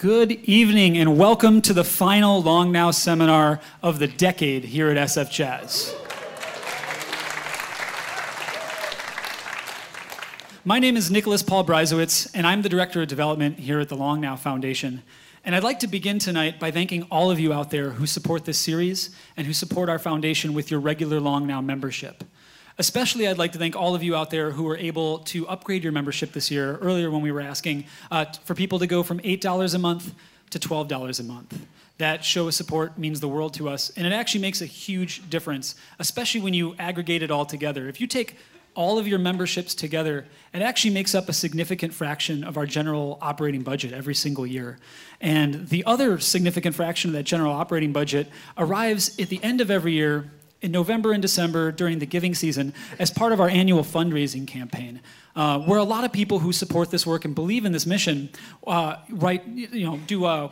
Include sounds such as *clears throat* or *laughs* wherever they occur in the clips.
Good evening and welcome to the final Long Now seminar of the decade here at SF Jazz. My name is Nicholas Paul Brysiewicz, and I'm the Director of Development here at the Long Now Foundation. And I'd like to begin tonight by thanking all of you out there who support this series and who support our foundation with your regular Long Now membership. Especially, I'd like to thank all of you out there who were able to upgrade your membership this year. Earlier, when we were asking uh, for people to go from $8 a month to $12 a month. That show of support means the world to us, and it actually makes a huge difference, especially when you aggregate it all together. If you take all of your memberships together, it actually makes up a significant fraction of our general operating budget every single year. And the other significant fraction of that general operating budget arrives at the end of every year in November and December during the giving season as part of our annual fundraising campaign, uh, where a lot of people who support this work and believe in this mission uh, write, you know, do a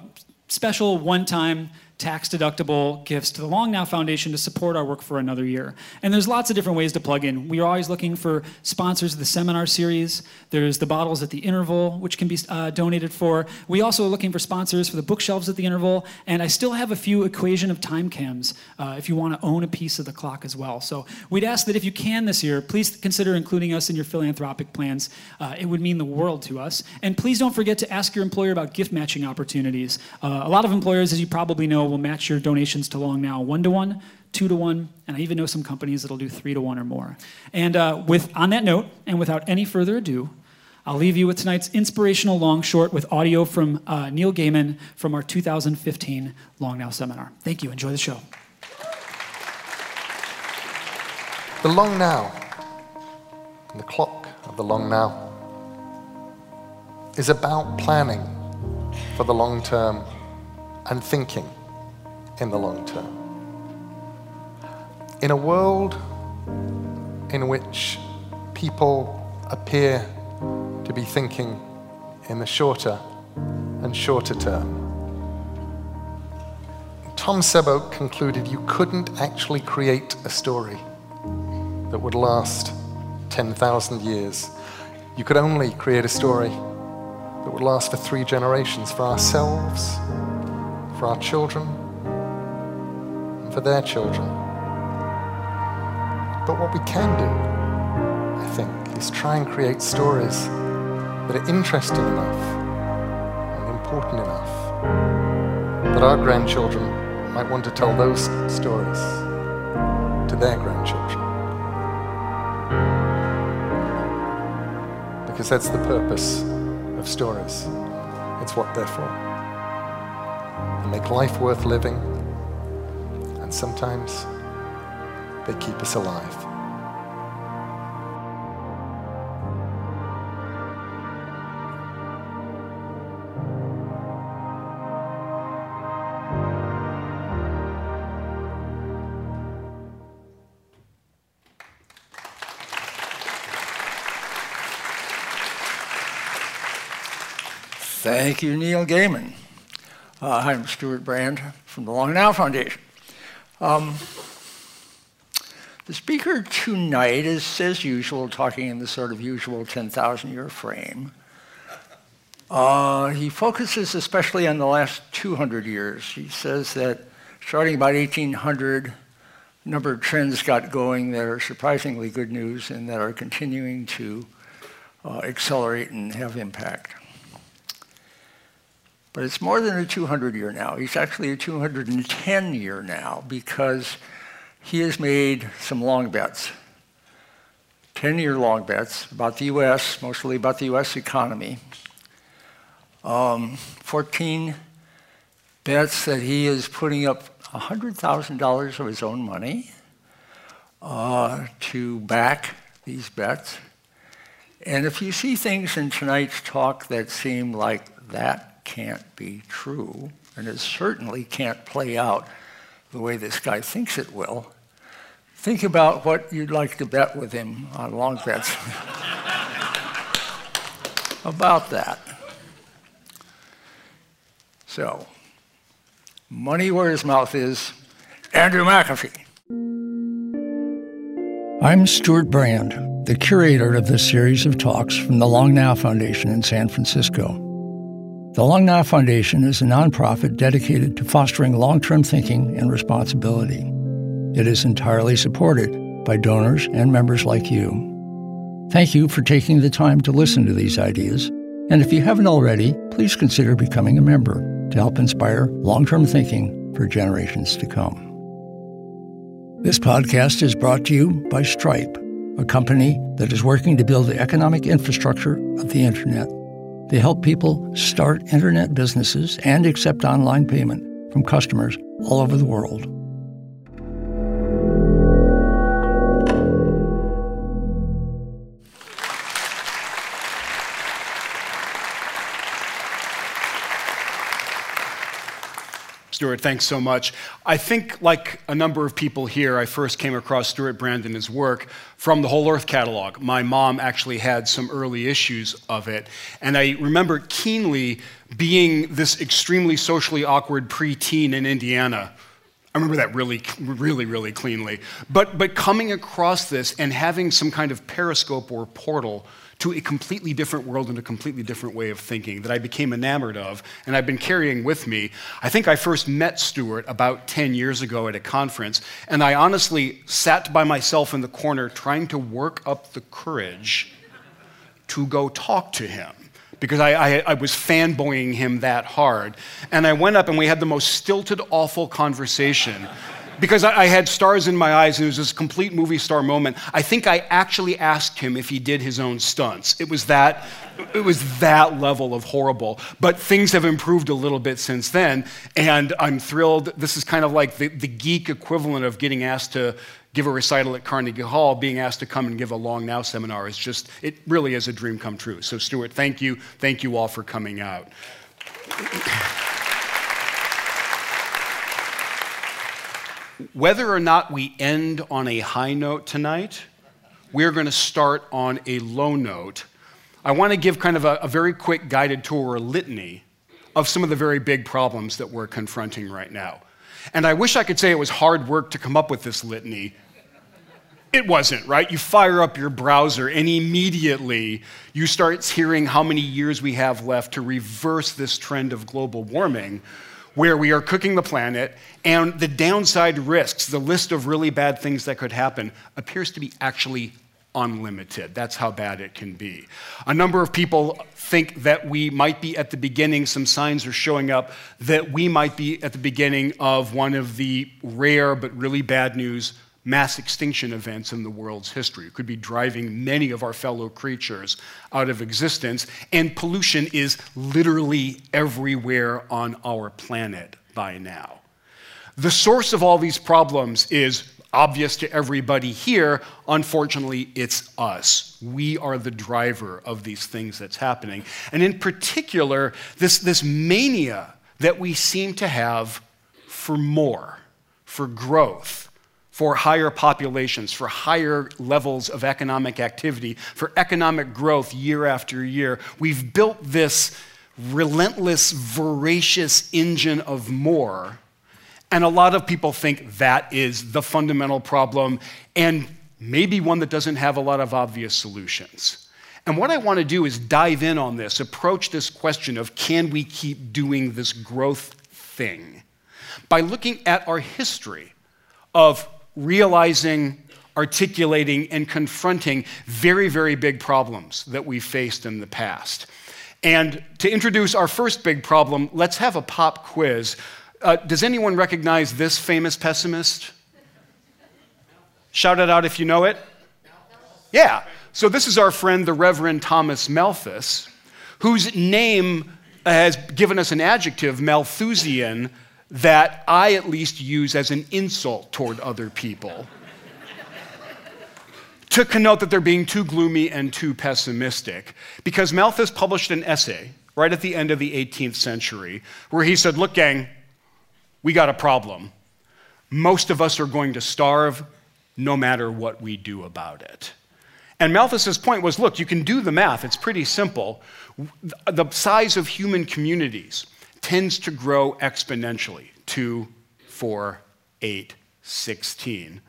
special one-time tax deductible gifts to the Long Now Foundation to support our work for another year. And there's lots of different ways to plug in. We are always looking for sponsors of the seminar series. There's the bottles at the interval, which can be uh, donated for. We also are looking for sponsors for the bookshelves at the interval. And I still have a few equation of time cams uh, if you want to own a piece of the clock as well. So we'd ask that if you can this year, please consider including us in your philanthropic plans. Uh, it would mean the world to us. And please don't forget to ask your employer about gift matching opportunities. Uh, a lot of employers, as you probably know, will match your donations to Long Now one to one, two to one, and I even know some companies that'll do three to one or more. And uh, with on that note, and without any further ado, I'll leave you with tonight's inspirational long short with audio from uh, Neil Gaiman from our 2015 Long Now seminar. Thank you. Enjoy the show. The long now, the clock of the long now, is about planning for the long term and thinking in the long term. In a world in which people appear to be thinking in the shorter and shorter term, Tom Sebeok concluded you couldn't actually create a story that would last 10,000 years. You could only create a story that would last for three generations for ourselves, for our children, for their children. But what we can do, I think, is try and create stories that are interesting enough and important enough that our grandchildren might want to tell those stories to their grandchildren. Because that's the purpose of stories. It's what they're for. They make life worth living, and sometimes they keep us alive. Thank you, Neil Gaiman. Uh, I'm Stewart Brand from the Long Now Foundation. Um, the speaker tonight is, as usual, talking in the sort of usual 10,000 year frame. Uh, he focuses especially on the last 200 years. He says that starting about 1800, a number of trends got going that are surprisingly good news and that are continuing to uh, accelerate and have impact. But it's more than a 200 year now. He's actually a 210 year now because he has made some long bets. 10 year long bets about the US, mostly about the US economy. Um, 14 bets that he is putting up $100,000 of his own money uh, to back these bets. And if you see things in tonight's talk that seem like that can't be true, and it certainly can't play out the way this guy thinks it will, think about what you'd like to bet with him on long bets *laughs* about that. So, money where his mouth is, Andrew McAfee. I'm Stewart Brand, the curator of this series of talks from the Long Now Foundation in San Francisco. The Long Now Foundation is a nonprofit dedicated to fostering long term thinking and responsibility. It is entirely supported by donors and members like you. Thank you for taking the time to listen to these ideas. And if you haven't already, please consider becoming a member to help inspire long term thinking for generations to come. This podcast is brought to you by Stripe, a company that is working to build the economic infrastructure of the Internet. They help people start Internet businesses and accept online payment from customers all over the world. Stewart, thanks so much. I think, like a number of people here, I first came across Stewart Brand and his work from the Whole Earth catalog. My mom actually had some early issues of it. And I remember keenly being this extremely socially awkward preteen in Indiana. I remember that really, really, really cleanly. But, but coming across this and having some kind of periscope or portal to a completely different world and a completely different way of thinking that I became enamored of and I've been carrying with me. I think I first met Stewart about 10 years ago at a conference, and I honestly sat by myself in the corner trying to work up the courage to go talk to him because I, I, I, was fanboying him that hard. And I went up and we had the most stilted, awful conversation because I, I, had stars in my eyes and it was this complete movie star moment. I think I actually asked him if he did his own stunts. It was that, it was that level of horrible. But things have improved a little bit since then, and I'm thrilled. This is kind of like the, the geek equivalent of getting asked to give a recital at Carnegie Hall, being asked to come and give a Long Now seminar. is just, it really is a dream come true. So, Stewart, thank you. Thank you all for coming out. Whether or not we end on a high note tonight, we're going to start on a low note. I want to give kind of a, a, very quick guided tour, a litany of some of the very big problems that we're confronting right now. And I wish I could say it was hard work to come up with this litany. It wasn't, right? You fire up your browser and immediately you start hearing how many years we have left to reverse this trend of global warming where we are cooking the planet, and the downside risks, the list of really bad things that could happen, appears to be actually unlimited. That's how bad it can be. A number of people think that we might be at the beginning, some signs are showing up that we might be at the beginning of one of the rare but really bad news mass extinction events in the world's history. It could be driving many of our fellow creatures out of existence, and pollution is literally everywhere on our planet by now. The source of all these problems is obvious to everybody here. Unfortunately, it's us. We are the driver of these things that's happening. And in particular, this, this mania that we seem to have for more, for growth for higher populations, for higher levels of economic activity, for economic growth year after year. We've built this relentless, voracious engine of more. And a lot of people think that is the fundamental problem, and maybe one that doesn't have a lot of obvious solutions. And what I want to do is dive in on this, approach this question of can we keep doing this growth thing by looking at our history of realizing, articulating, and confronting very, very big problems that we faced in the past. And to introduce our first big problem, let's have a pop quiz. Uh, does anyone recognize this famous pessimist? Shout it out if you know it. Yeah. So this is our friend, the Reverend Thomas Malthus, whose name has given us an adjective, Malthusian, that I at least use as an insult toward other people to connote that they're being too gloomy and too pessimistic. Because Malthus published an essay right at the end of the 18th century where he said, Look, gang, we got a problem. Most of us are going to starve no matter what we do about it. And Malthus's point was look, you can do the math, it's pretty simple. The size of human communities tends to grow exponentially 2, 4, 8, 16.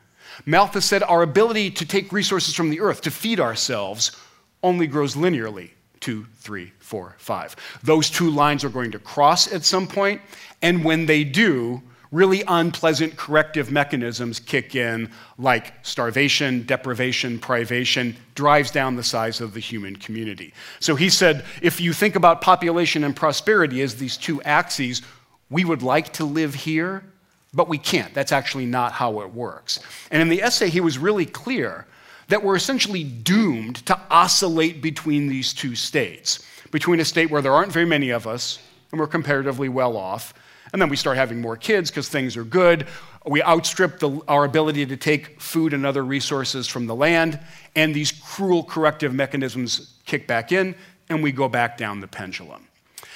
Malthus said our ability to take resources from the earth to feed ourselves only grows linearly two, three, four, five. Those two lines are going to cross at some point, and when they do, really unpleasant corrective mechanisms kick in, like starvation, deprivation, privation, drives down the size of the human community. So he said if you think about population and prosperity as these two axes, we would like to live here, but we can't. That's actually not how it works. And in the essay, he was really clear that we're essentially doomed to oscillate between these two states between a state where there aren't very many of us and we're comparatively well off, and then we start having more kids because things are good. We outstrip the, our ability to take food and other resources from the land, and these cruel corrective mechanisms kick back in, and we go back down the pendulum.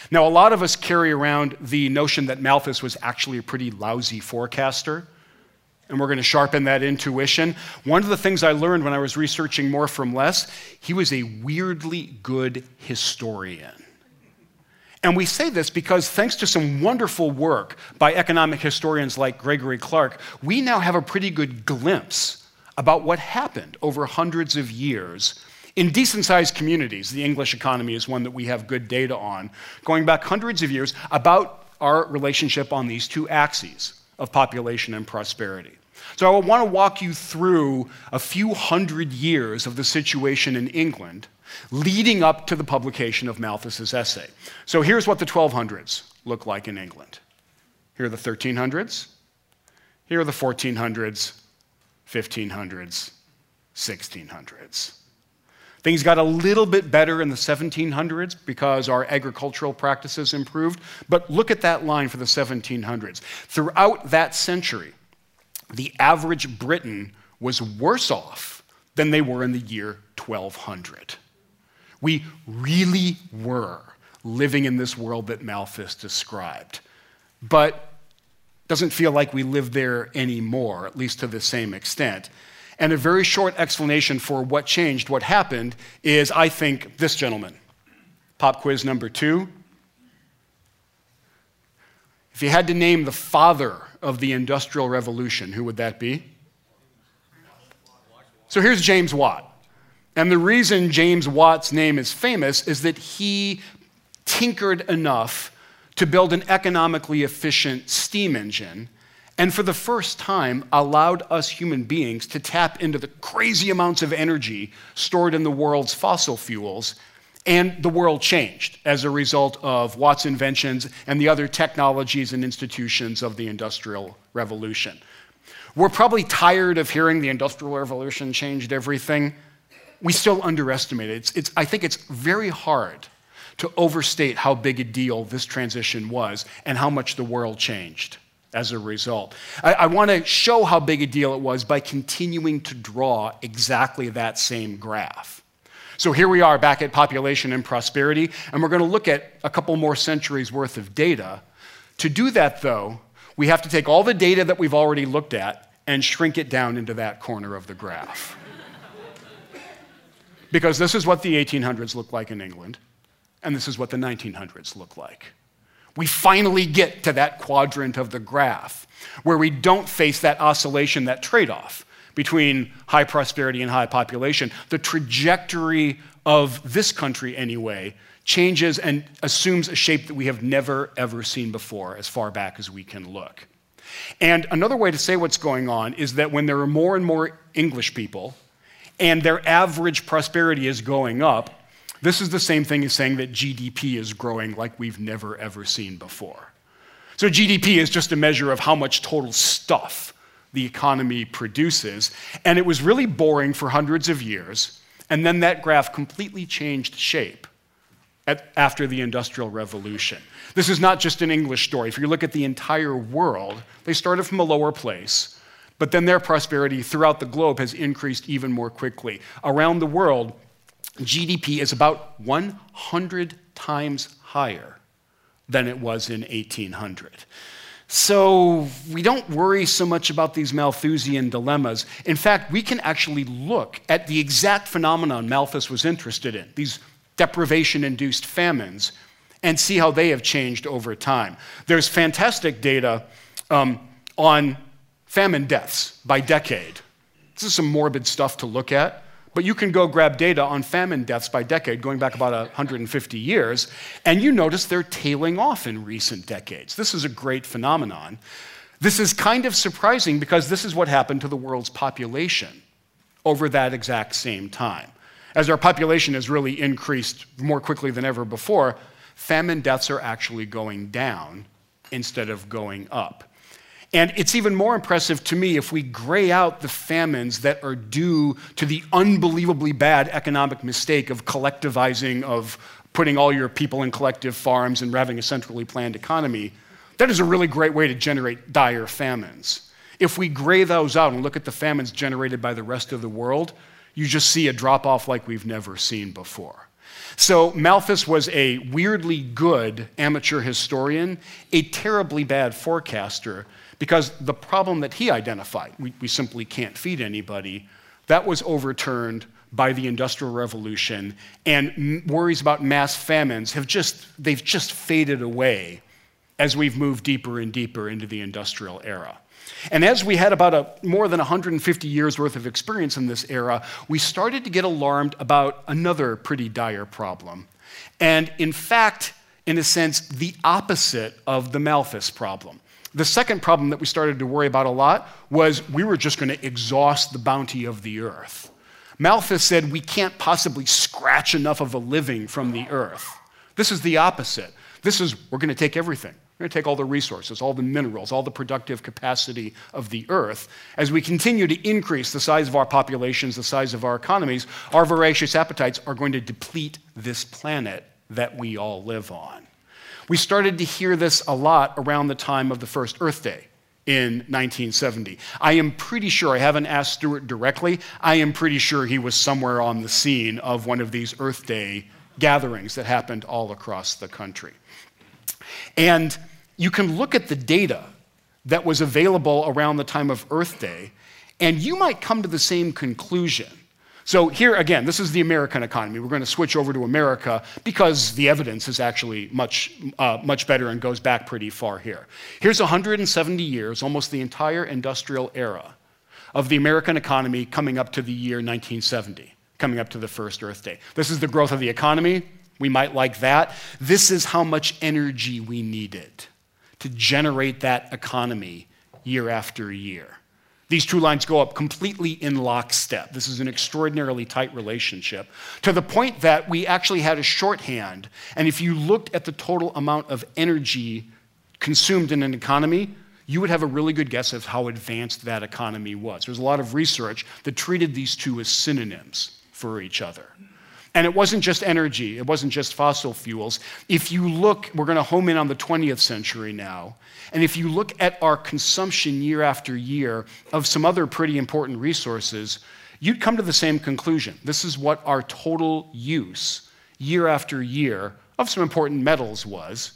Now, a lot of us carry around the notion that Malthus was actually a pretty lousy forecaster, and we're going to sharpen that intuition. One of the things I learned when I was researching more from less, he was a weirdly good historian. And we say this because, thanks to some wonderful work by economic historians like Gregory Clark, we now have a pretty good glimpse about what happened over hundreds of years in decent sized communities. The English economy is one that we have good data on, going back hundreds of years about our relationship on these two axes of population and prosperity. So, I want to walk you through a few hundred years of the situation in England leading up to the publication of Malthus's essay. So here's what the 1200s look like in England. Here are the 1300s. Here are the 1400s, 1500s, 1600s. Things got a little bit better in the 1700s because our agricultural practices improved, but look at that line for the 1700s. Throughout that century, the average Briton was worse off than they were in the year 1200. We really were living in this world that Malthus described. But doesn't feel like we live there anymore, at least to the same extent. And a very short explanation for what changed, what happened, is I think this gentleman. Pop quiz number two. If you had to name the father of the Industrial Revolution, who would that be? So here's James Watt. And the reason James Watt's name is famous is that he tinkered enough to build an economically efficient steam engine and for the first time allowed us human beings to tap into the crazy amounts of energy stored in the world's fossil fuels and the world changed as a result of Watt's inventions and the other technologies and institutions of the Industrial Revolution. We're probably tired of hearing the Industrial Revolution changed everything we still underestimate it. It's, it's, I think it's very hard to overstate how big a deal this transition was and how much the world changed as a result. I, I want to show how big a deal it was by continuing to draw exactly that same graph. So here we are back at population and prosperity, and we're going to look at a couple more centuries worth of data. To do that, though, we have to take all the data that we've already looked at and shrink it down into that corner of the graph because this is what the 1800s look like in England, and this is what the 1900s look like. We finally get to that quadrant of the graph where we don't face that oscillation, that trade off between high prosperity and high population. The trajectory of this country, anyway, changes and assumes a shape that we have never, ever seen before, as far back as we can look. And another way to say what's going on is that when there are more and more English people and their average prosperity is going up, this is the same thing as saying that GDP is growing like we've never ever seen before. So, GDP is just a measure of how much total stuff the economy produces. And it was really boring for hundreds of years. And then that graph completely changed shape at, after the Industrial Revolution. This is not just an English story. If you look at the entire world, they started from a lower place but then their prosperity throughout the globe has increased even more quickly. Around the world, GDP is about 100 times higher than it was in 1800. So we don't worry so much about these Malthusian dilemmas. In fact, we can actually look at the exact phenomenon Malthus was interested in, these deprivation induced famines, and see how they have changed over time. There's fantastic data um, on famine deaths by decade. This is some morbid stuff to look at, But you can go grab data on famine deaths by decade, going back about 150 years, and you notice they're tailing off in recent decades. This is a great phenomenon. This is kind of surprising because this is what happened to the world's population over that exact same time. As our population has really increased more quickly than ever before, famine deaths are actually going down instead of going up. And it's even more impressive to me if we gray out the famines that are due to the unbelievably bad economic mistake of collectivizing, of putting all your people in collective farms and having a centrally planned economy. That is a really great way to generate dire famines. If we gray those out and look at the famines generated by the rest of the world, you just see a drop off like we've never seen before. So, Malthus was a weirdly good amateur historian, a terribly bad forecaster, because the problem that he identified, we, we simply can't feed anybody, that was overturned by the industrial revolution and worries about mass famines have just they've just faded away as we've moved deeper and deeper into the industrial era. And as we had about a, more than 150 years worth of experience in this era we started to get alarmed about another pretty dire problem. And in fact in a sense the opposite of the malthus problem the second problem that we started to worry about a lot was we were just going to exhaust the bounty of the earth. Malthus said we can't possibly scratch enough of a living from the earth. This is the opposite. This is we're going to take everything. We're going to take all the resources, all the minerals, all the productive capacity of the earth. As we continue to increase the size of our populations, the size of our economies, our voracious appetites are going to deplete this planet that we all live on. We started to hear this a lot around the time of the first Earth Day in 1970. I am pretty sure, I haven't asked Stewart directly, I am pretty sure he was somewhere on the scene of one of these Earth Day gatherings that happened all across the country. And you can look at the data that was available around the time of Earth Day, and you might come to the same conclusion so, here again, this is the American economy. We're going to switch over to America because the evidence is actually much, uh, much better and goes back pretty far here. Here's 170 years, almost the entire industrial era of the American economy coming up to the year 1970, coming up to the first Earth Day. This is the growth of the economy. We might like that. This is how much energy we needed to generate that economy year after year. These two lines go up completely in lockstep. This is an extraordinarily tight relationship to the point that we actually had a shorthand. And if you looked at the total amount of energy consumed in an economy, you would have a really good guess of how advanced that economy was. There's a lot of research that treated these two as synonyms for each other. And it wasn't just energy, it wasn't just fossil fuels. If you look, we're going to home in on the 20th century now, and if you look at our consumption year after year of some other pretty important resources, you'd come to the same conclusion. This is what our total use year after year of some important metals was,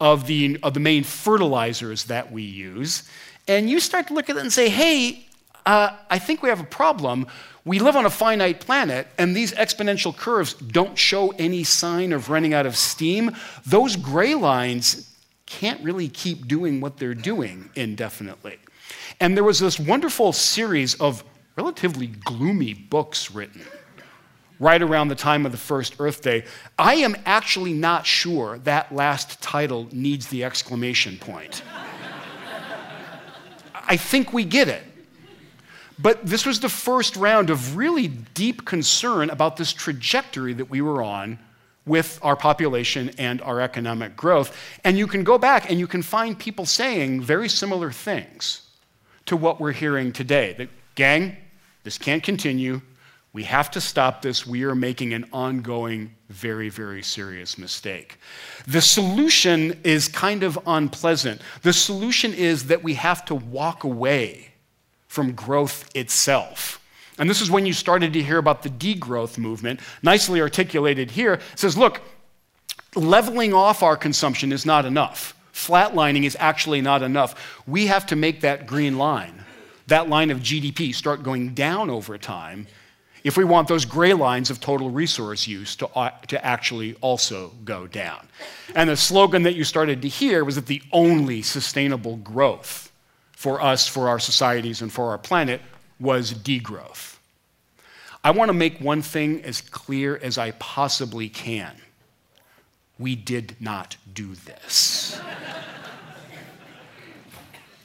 of the, of the main fertilizers that we use. And you start to look at it and say, hey, uh, I think we have a problem. We live on a finite planet, and these exponential curves don't show any sign of running out of steam. Those gray lines can't really keep doing what they're doing indefinitely. And there was this wonderful series of relatively gloomy books written right around the time of the first Earth Day. I am actually not sure that last title needs the exclamation point. *laughs* I think we get it. But this was the first round of really deep concern about this trajectory that we were on with our population and our economic growth. And you can go back and you can find people saying very similar things to what we're hearing today. That, gang, this can't continue. We have to stop this. We are making an ongoing, very, very serious mistake. The solution is kind of unpleasant. The solution is that we have to walk away from growth itself. And this is when you started to hear about the degrowth movement, nicely articulated here. It says, look, leveling off our consumption is not enough. Flatlining is actually not enough. We have to make that green line, that line of GDP, start going down over time if we want those gray lines of total resource use to, uh, to actually also go down. And the slogan that you started to hear was that the only sustainable growth for us, for our societies, and for our planet was degrowth. I want to make one thing as clear as I possibly can. We did not do this.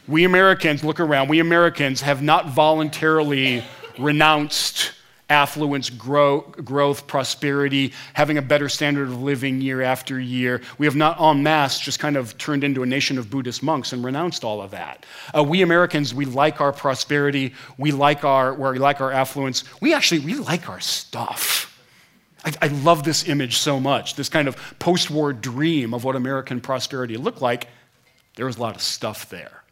we Americans, look around, we Americans have not voluntarily renounced affluence, grow, growth, prosperity, having a better standard of living year after year. We have not en masse just kind of turned into a nation of Buddhist monks and renounced all of that. Uh, we Americans, we like our prosperity, we like our, we like our affluence. We actually, we like our stuff. I, I love this image so much, this kind of post-war dream of what American prosperity looked like. There was a lot of stuff there.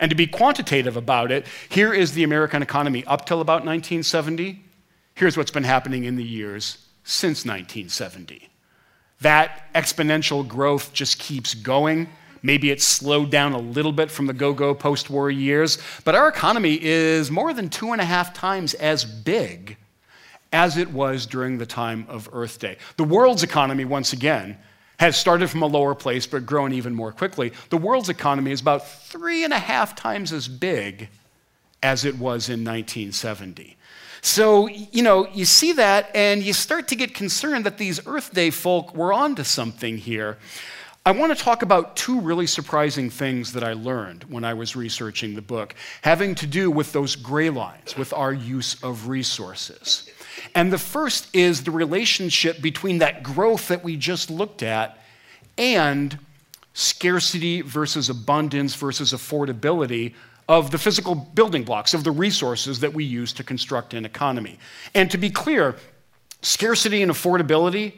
And to be quantitative about it, here is the American economy up till about 1970 Here's what's been happening in the years since 1970. That exponential growth just keeps going. Maybe it's slowed down a little bit from the go go post war years, but our economy is more than two and a half times as big as it was during the time of Earth Day. The world's economy, once again, has started from a lower place but grown even more quickly. The world's economy is about three and a half times as big as it was in 1970. So, you know, you see that and you start to get concerned that these Earth Day folk were onto something here. I want to talk about two really surprising things that I learned when I was researching the book, having to do with those gray lines, with our use of resources. And the first is the relationship between that growth that we just looked at and scarcity versus abundance versus affordability of the physical building blocks, of the resources that we use to construct an economy. And to be clear, scarcity and affordability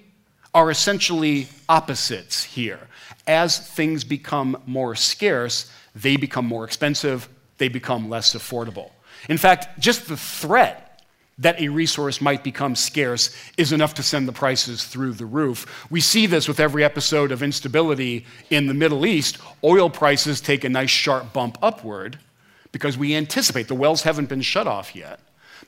are essentially opposites here. As things become more scarce, they become more expensive, they become less affordable. In fact, just the threat that a resource might become scarce is enough to send the prices through the roof. We see this with every episode of instability in the Middle East. Oil prices take a nice sharp bump upward because we anticipate, the wells haven't been shut off yet,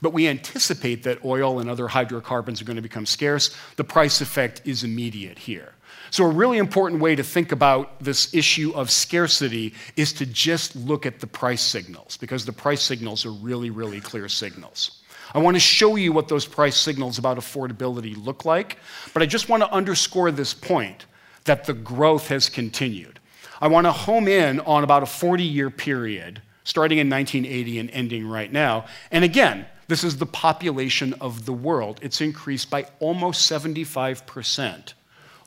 but we anticipate that oil and other hydrocarbons are going to become scarce. The price effect is immediate here. So, a really important way to think about this issue of scarcity is to just look at the price signals, because the price signals are really, really clear signals. I want to show you what those price signals about affordability look like, but I just want to underscore this point that the growth has continued. I want to home in on about a 40 year period starting in 1980 and ending right now. And again, this is the population of the world. It's increased by almost 75%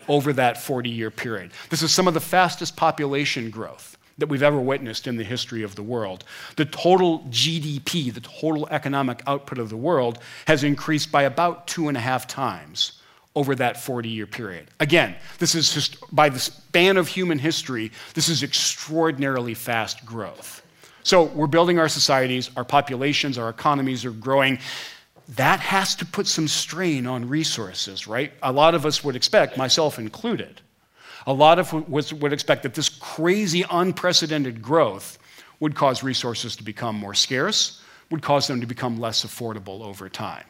over that 40 year period. This is some of the fastest population growth that we've ever witnessed in the history of the world. The total GDP, the total economic output of the world, has increased by about two and a half times over that 40 year period. Again, this is by the span of human history, this is extraordinarily fast growth. So we're building our societies, our populations, our economies are growing. That has to put some strain on resources, right? A lot of us would expect, myself included, a lot of us would expect that this crazy, unprecedented growth would cause resources to become more scarce, would cause them to become less affordable over time.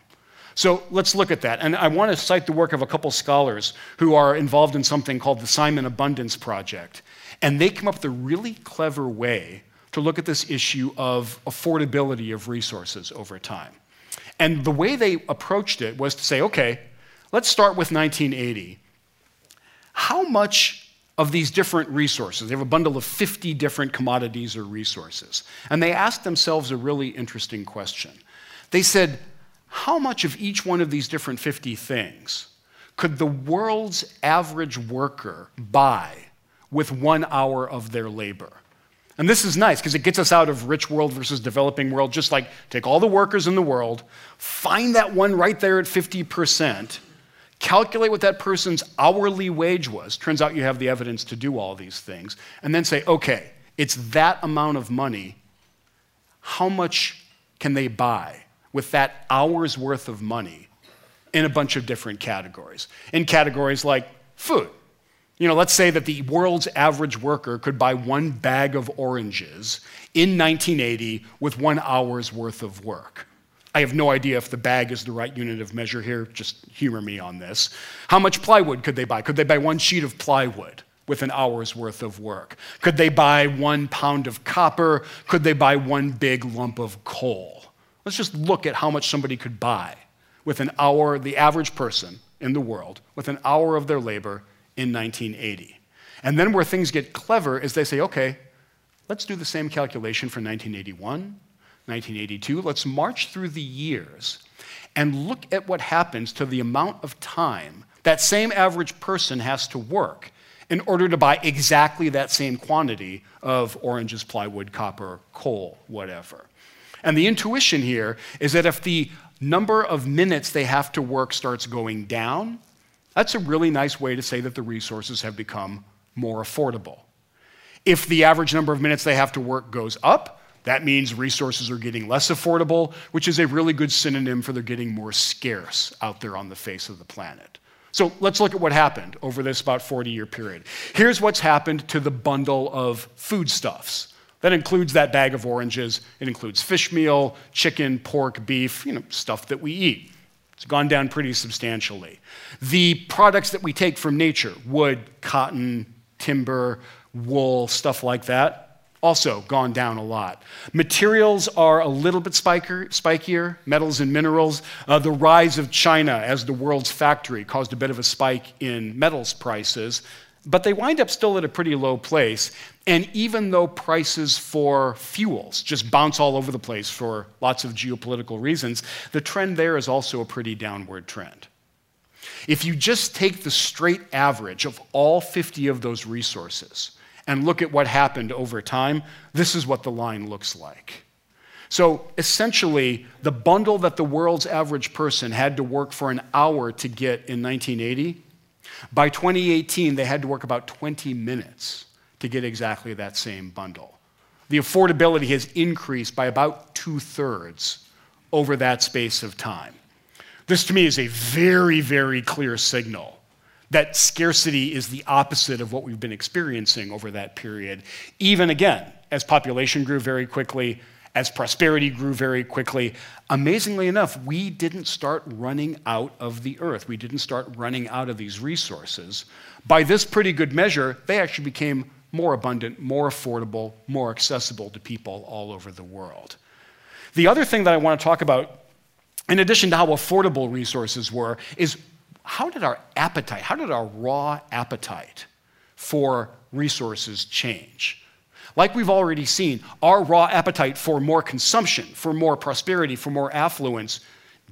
So let's look at that. And I want to cite the work of a couple scholars who are involved in something called the Simon Abundance Project. And they come up with a really clever way to look at this issue of affordability of resources over time. And the way they approached it was to say, okay, let's start with 1980. How much of these different resources, they have a bundle of 50 different commodities or resources, and they asked themselves a really interesting question. They said, how much of each one of these different 50 things could the world's average worker buy with one hour of their labor? And this is nice because it gets us out of rich world versus developing world. Just like take all the workers in the world, find that one right there at 50%, calculate what that person's hourly wage was. Turns out you have the evidence to do all these things. And then say, okay, it's that amount of money. How much can they buy with that hour's worth of money in a bunch of different categories? In categories like food you know, let's say that the world's average worker could buy one bag of oranges in 1980 with one hour's worth of work. I have no idea if the bag is the right unit of measure here. Just humor me on this. How much plywood could they buy? Could they buy one sheet of plywood with an hour's worth of work? Could they buy one pound of copper? Could they buy one big lump of coal? Let's just look at how much somebody could buy with an hour, the average person in the world, with an hour of their labor in 1980. And then where things get clever is they say, okay, let's do the same calculation for 1981, 1982. Let's march through the years and look at what happens to the amount of time that same average person has to work in order to buy exactly that same quantity of oranges, plywood, copper, coal, whatever. And the intuition here is that if the number of minutes they have to work starts going down, that's a really nice way to say that the resources have become more affordable. If the average number of minutes they have to work goes up, that means resources are getting less affordable, which is a really good synonym for they're getting more scarce out there on the face of the planet. So let's look at what happened over this about 40 year period. Here's what's happened to the bundle of foodstuffs. That includes that bag of oranges. It includes fish meal, chicken, pork, beef, you know, stuff that we eat. It's gone down pretty substantially. The products that we take from nature, wood, cotton, timber, wool, stuff like that, also gone down a lot. Materials are a little bit spiker, spikier, metals and minerals. Uh, the rise of China as the world's factory caused a bit of a spike in metals prices but they wind up still at a pretty low place. And even though prices for fuels just bounce all over the place for lots of geopolitical reasons, the trend there is also a pretty downward trend. If you just take the straight average of all 50 of those resources and look at what happened over time, this is what the line looks like. So essentially, the bundle that the world's average person had to work for an hour to get in 1980 by 2018, they had to work about 20 minutes to get exactly that same bundle. The affordability has increased by about two thirds over that space of time. This to me is a very, very clear signal that scarcity is the opposite of what we've been experiencing over that period. Even again, as population grew very quickly, as prosperity grew very quickly, amazingly enough, we didn't start running out of the earth. We didn't start running out of these resources. By this pretty good measure, they actually became more abundant, more affordable, more accessible to people all over the world. The other thing that I want to talk about, in addition to how affordable resources were, is how did our appetite, how did our raw appetite for resources change? Like we've already seen, our raw appetite for more consumption, for more prosperity, for more affluence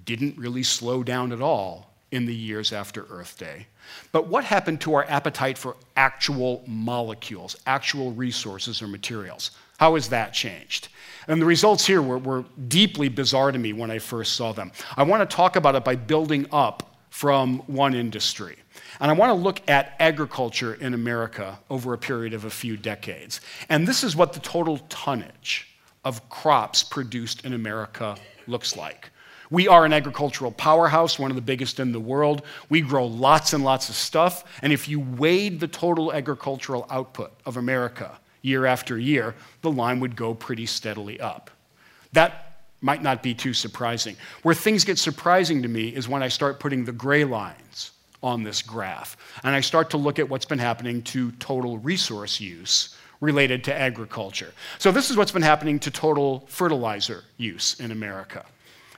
didn't really slow down at all in the years after Earth Day. But what happened to our appetite for actual molecules, actual resources or materials? How has that changed? And the results here were, were, deeply bizarre to me when I first saw them. I want to talk about it by building up from one industry. And I want to look at agriculture in America over a period of a few decades. And this is what the total tonnage of crops produced in America looks like. We are an agricultural powerhouse, one of the biggest in the world. We grow lots and lots of stuff. And if you weighed the total agricultural output of America year after year, the line would go pretty steadily up. That might not be too surprising. Where things get surprising to me is when I start putting the gray lines on this graph. And I start to look at what's been happening to total resource use related to agriculture. So, this is what's been happening to total fertilizer use in America.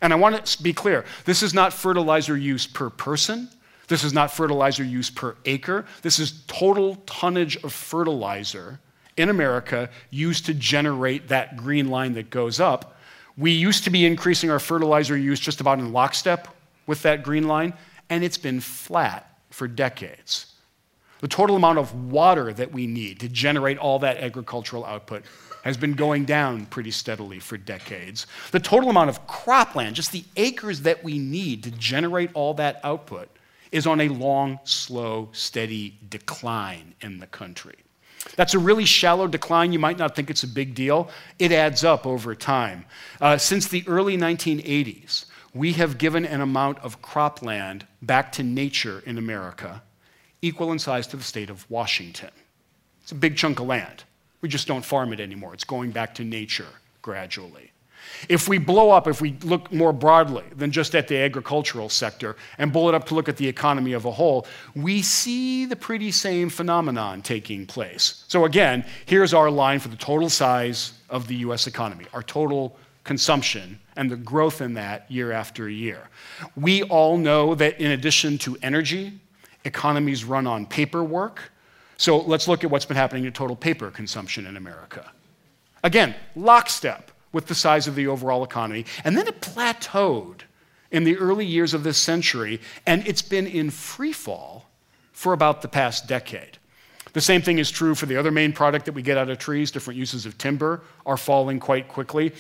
And I want to be clear this is not fertilizer use per person. This is not fertilizer use per acre. This is total tonnage of fertilizer in America used to generate that green line that goes up. We used to be increasing our fertilizer use just about in lockstep with that green line and it's been flat for decades. The total amount of water that we need to generate all that agricultural output has been going down pretty steadily for decades. The total amount of cropland, just the acres that we need to generate all that output, is on a long, slow, steady decline in the country. That's a really shallow decline. You might not think it's a big deal. It adds up over time. Uh, since the early 1980s, we have given an amount of cropland back to nature in America equal in size to the state of Washington. It's a big chunk of land. We just don't farm it anymore. It's going back to nature gradually. If we blow up, if we look more broadly than just at the agricultural sector and blow it up to look at the economy of a whole, we see the pretty same phenomenon taking place. So, again, here's our line for the total size of the US economy, our total consumption and the growth in that year after year. We all know that in addition to energy, economies run on paperwork. So let's look at what's been happening to total paper consumption in America. Again, lockstep with the size of the overall economy. And then it plateaued in the early years of this century, and it's been in free fall for about the past decade. The same thing is true for the other main product that we get out of trees. Different uses of timber are falling quite quickly.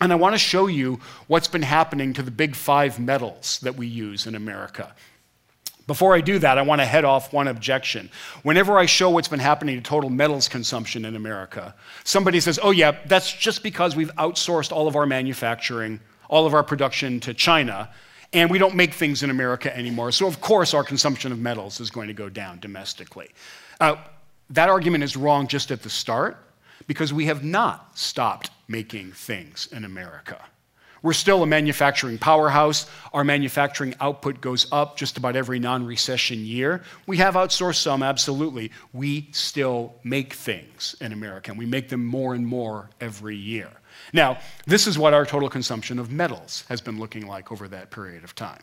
And I want to show you what's been happening to the big five metals that we use in America. Before I do that, I want to head off one objection. Whenever I show what's been happening to total metals consumption in America, somebody says, oh, yeah, that's just because we've outsourced all of our manufacturing, all of our production to China, and we don't make things in America anymore. So, of course, our consumption of metals is going to go down domestically. Uh, that argument is wrong just at the start because we have not stopped making things in America. We're still a manufacturing powerhouse. Our manufacturing output goes up just about every non recession year. We have outsourced some, absolutely. We still make things in America, and we make them more and more every year. Now, this is what our total consumption of metals has been looking like over that period of time.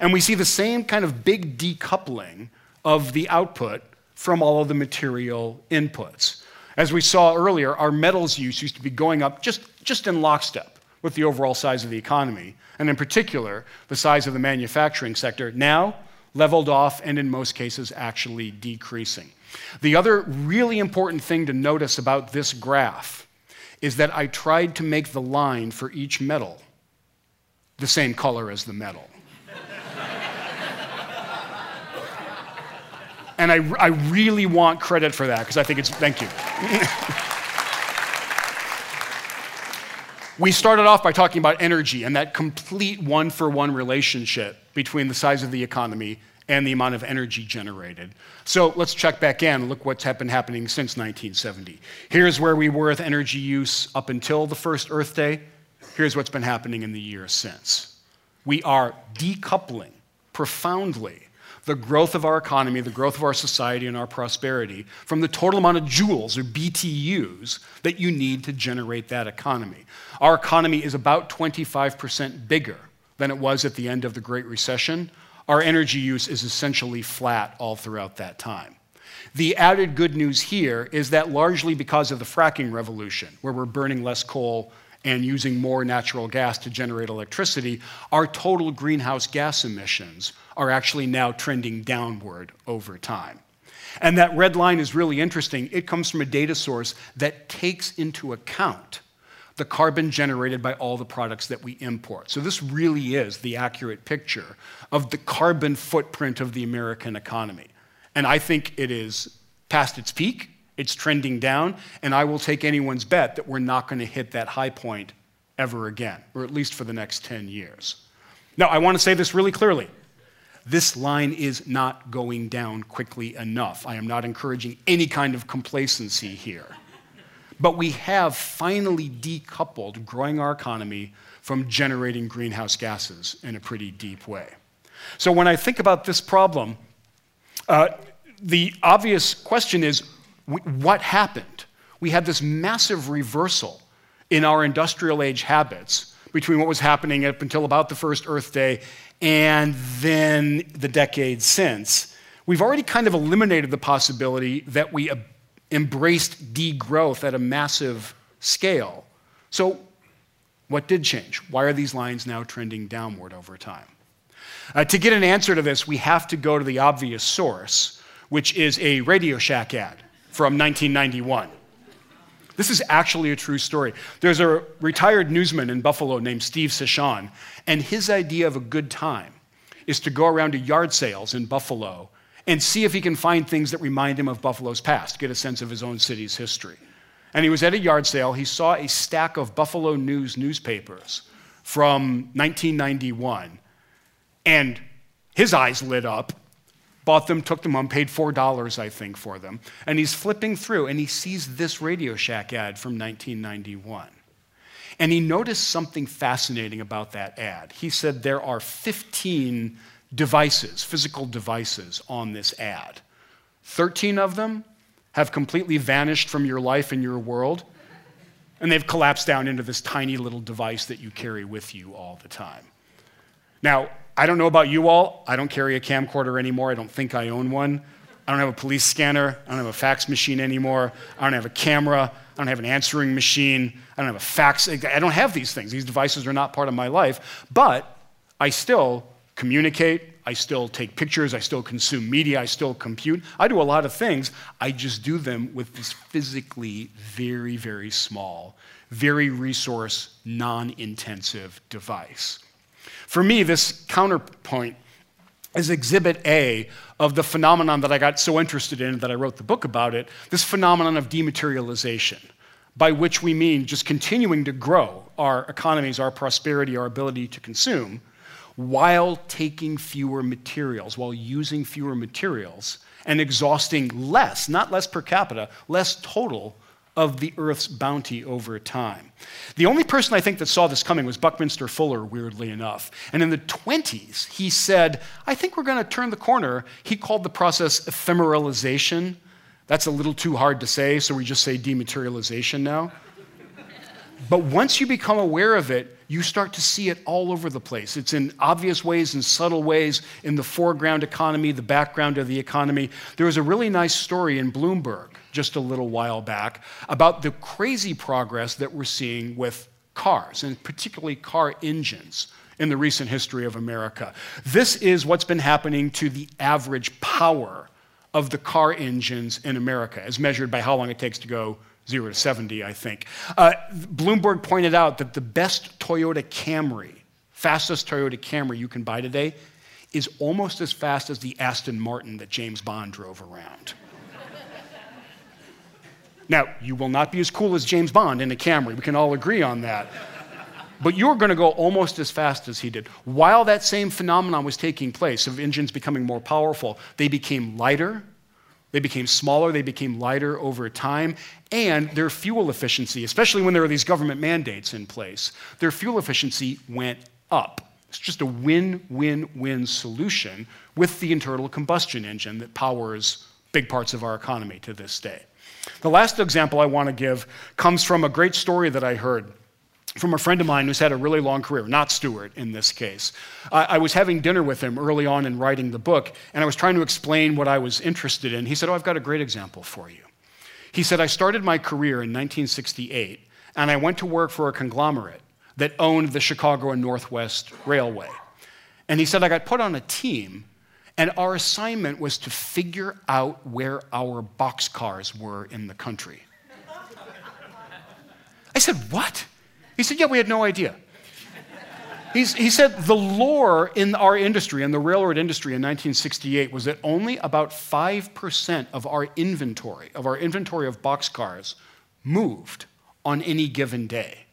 And we see the same kind of big decoupling of the output from all of the material inputs. As we saw earlier, our metals use used to be going up just, just in lockstep with the overall size of the economy, and in particular, the size of the manufacturing sector, now leveled off and in most cases actually decreasing. The other really important thing to notice about this graph is that I tried to make the line for each metal the same color as the metal. And I, I really want credit for that because I think it's, thank you. we started off by talking about energy and that complete one for one relationship between the size of the economy and the amount of energy generated. So let's check back in, look what's been happening since 1970. Here's where we were with energy use up until the first Earth Day. Here's what's been happening in the years since. We are decoupling profoundly the growth of our economy, the growth of our society, and our prosperity from the total amount of joules or BTUs that you need to generate that economy. Our economy is about 25% bigger than it was at the end of the Great Recession. Our energy use is essentially flat all throughout that time. The added good news here is that largely because of the fracking revolution, where we're burning less coal and using more natural gas to generate electricity, our total greenhouse gas emissions are actually now trending downward over time. And that red line is really interesting. It comes from a data source that takes into account the carbon generated by all the products that we import. So, this really is the accurate picture of the carbon footprint of the American economy. And I think it is past its peak, it's trending down, and I will take anyone's bet that we're not going to hit that high point ever again, or at least for the next 10 years. Now, I want to say this really clearly. This line is not going down quickly enough. I am not encouraging any kind of complacency here. But we have finally decoupled growing our economy from generating greenhouse gases in a pretty deep way. So when I think about this problem, uh, the obvious question is what happened? We had this massive reversal in our industrial age habits between what was happening up until about the first Earth Day and then the decades since. We've already kind of eliminated the possibility that we embraced degrowth at a massive scale. So, what did change? Why are these lines now trending downward over time? Uh, to get an answer to this, we have to go to the obvious source, which is a Radio Shack ad from 1991. This is actually a true story. There's a retired newsman in Buffalo named Steve Cichon, and his idea of a good time is to go around to yard sales in Buffalo and see if he can find things that remind him of Buffalo's past, get a sense of his own city's history. And he was at a yard sale. He saw a stack of Buffalo News newspapers from 1991, and his eyes lit up. Bought them, took them home, paid $4, I think, for them. And he's flipping through and he sees this Radio Shack ad from 1991. And he noticed something fascinating about that ad. He said there are 15 devices, physical devices, on this ad. 13 of them have completely vanished from your life and your world. And they've collapsed down into this tiny little device that you carry with you all the time. Now, I don't know about you all. I don't carry a camcorder anymore. I don't think I own one. I don't have a police scanner. I don't have a fax machine anymore. I don't have a camera. I don't have an answering machine. I don't have a fax. I don't have these things. These devices are not part of my life. But I still communicate. I still take pictures. I still consume media. I still compute. I do a lot of things. I just do them with this physically very, very small, very resource non intensive device. For me, this counterpoint is exhibit A of the phenomenon that I got so interested in that I wrote the book about it this phenomenon of dematerialization, by which we mean just continuing to grow our economies, our prosperity, our ability to consume, while taking fewer materials, while using fewer materials, and exhausting less, not less per capita, less total of the Earth's bounty over time. The only person I think that saw this coming was Buckminster Fuller, weirdly enough. And in the 20s, he said, I think we're going to turn the corner. He called the process ephemeralization. That's a little too hard to say, so we just say dematerialization now. but once you become aware of it, you start to see it all over the place. It's in obvious ways and subtle ways in the foreground economy, the background of the economy. There was a really nice story in Bloomberg just a little while back about the crazy progress that we're seeing with cars, and particularly car engines in the recent history of America. This is what's been happening to the average power of the car engines in America, as measured by how long it takes to go zero to 70, I think. Uh, Bloomberg pointed out that the best Toyota Camry, fastest Toyota Camry you can buy today, is almost as fast as the Aston Martin that James Bond drove around. Now, you will not be as cool as James Bond in a Camry. We can all agree on that. But you're going to go almost as fast as he did. While that same phenomenon was taking place of engines becoming more powerful, they became lighter, they became smaller, they became lighter over time, and their fuel efficiency, especially when there were these government mandates in place, their fuel efficiency went up. It's just a win win win solution with the internal combustion engine that powers big parts of our economy to this day. The last example I want to give comes from a great story that I heard from a friend of mine who's had a really long career, not Stewart in this case. I, I, was having dinner with him early on in writing the book, and I was trying to explain what I was interested in. He said, Oh, I've got a great example for you. He said, I started my career in 1968, and I went to work for a conglomerate that owned the Chicago and Northwest Railway. And he said, I got put on a team, and our assignment was to figure out where our boxcars were in the country. I said, What? He said, Yeah, we had no idea. He's, he said the lore in our industry, in the railroad industry in 1968, was that only about 5% of our inventory, of our inventory of boxcars, moved on any given day.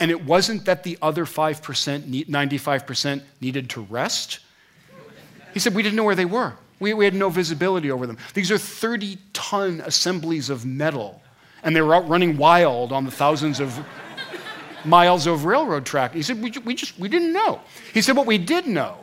And it wasn't that the other 5%, 95%, needed to rest. He said we didn't know where they were. We, we had no visibility over them. These are 30 ton assemblies of metal, and they were out running wild on the thousands of miles of railroad track. He said, we, we just, we didn't know. He said, what we did know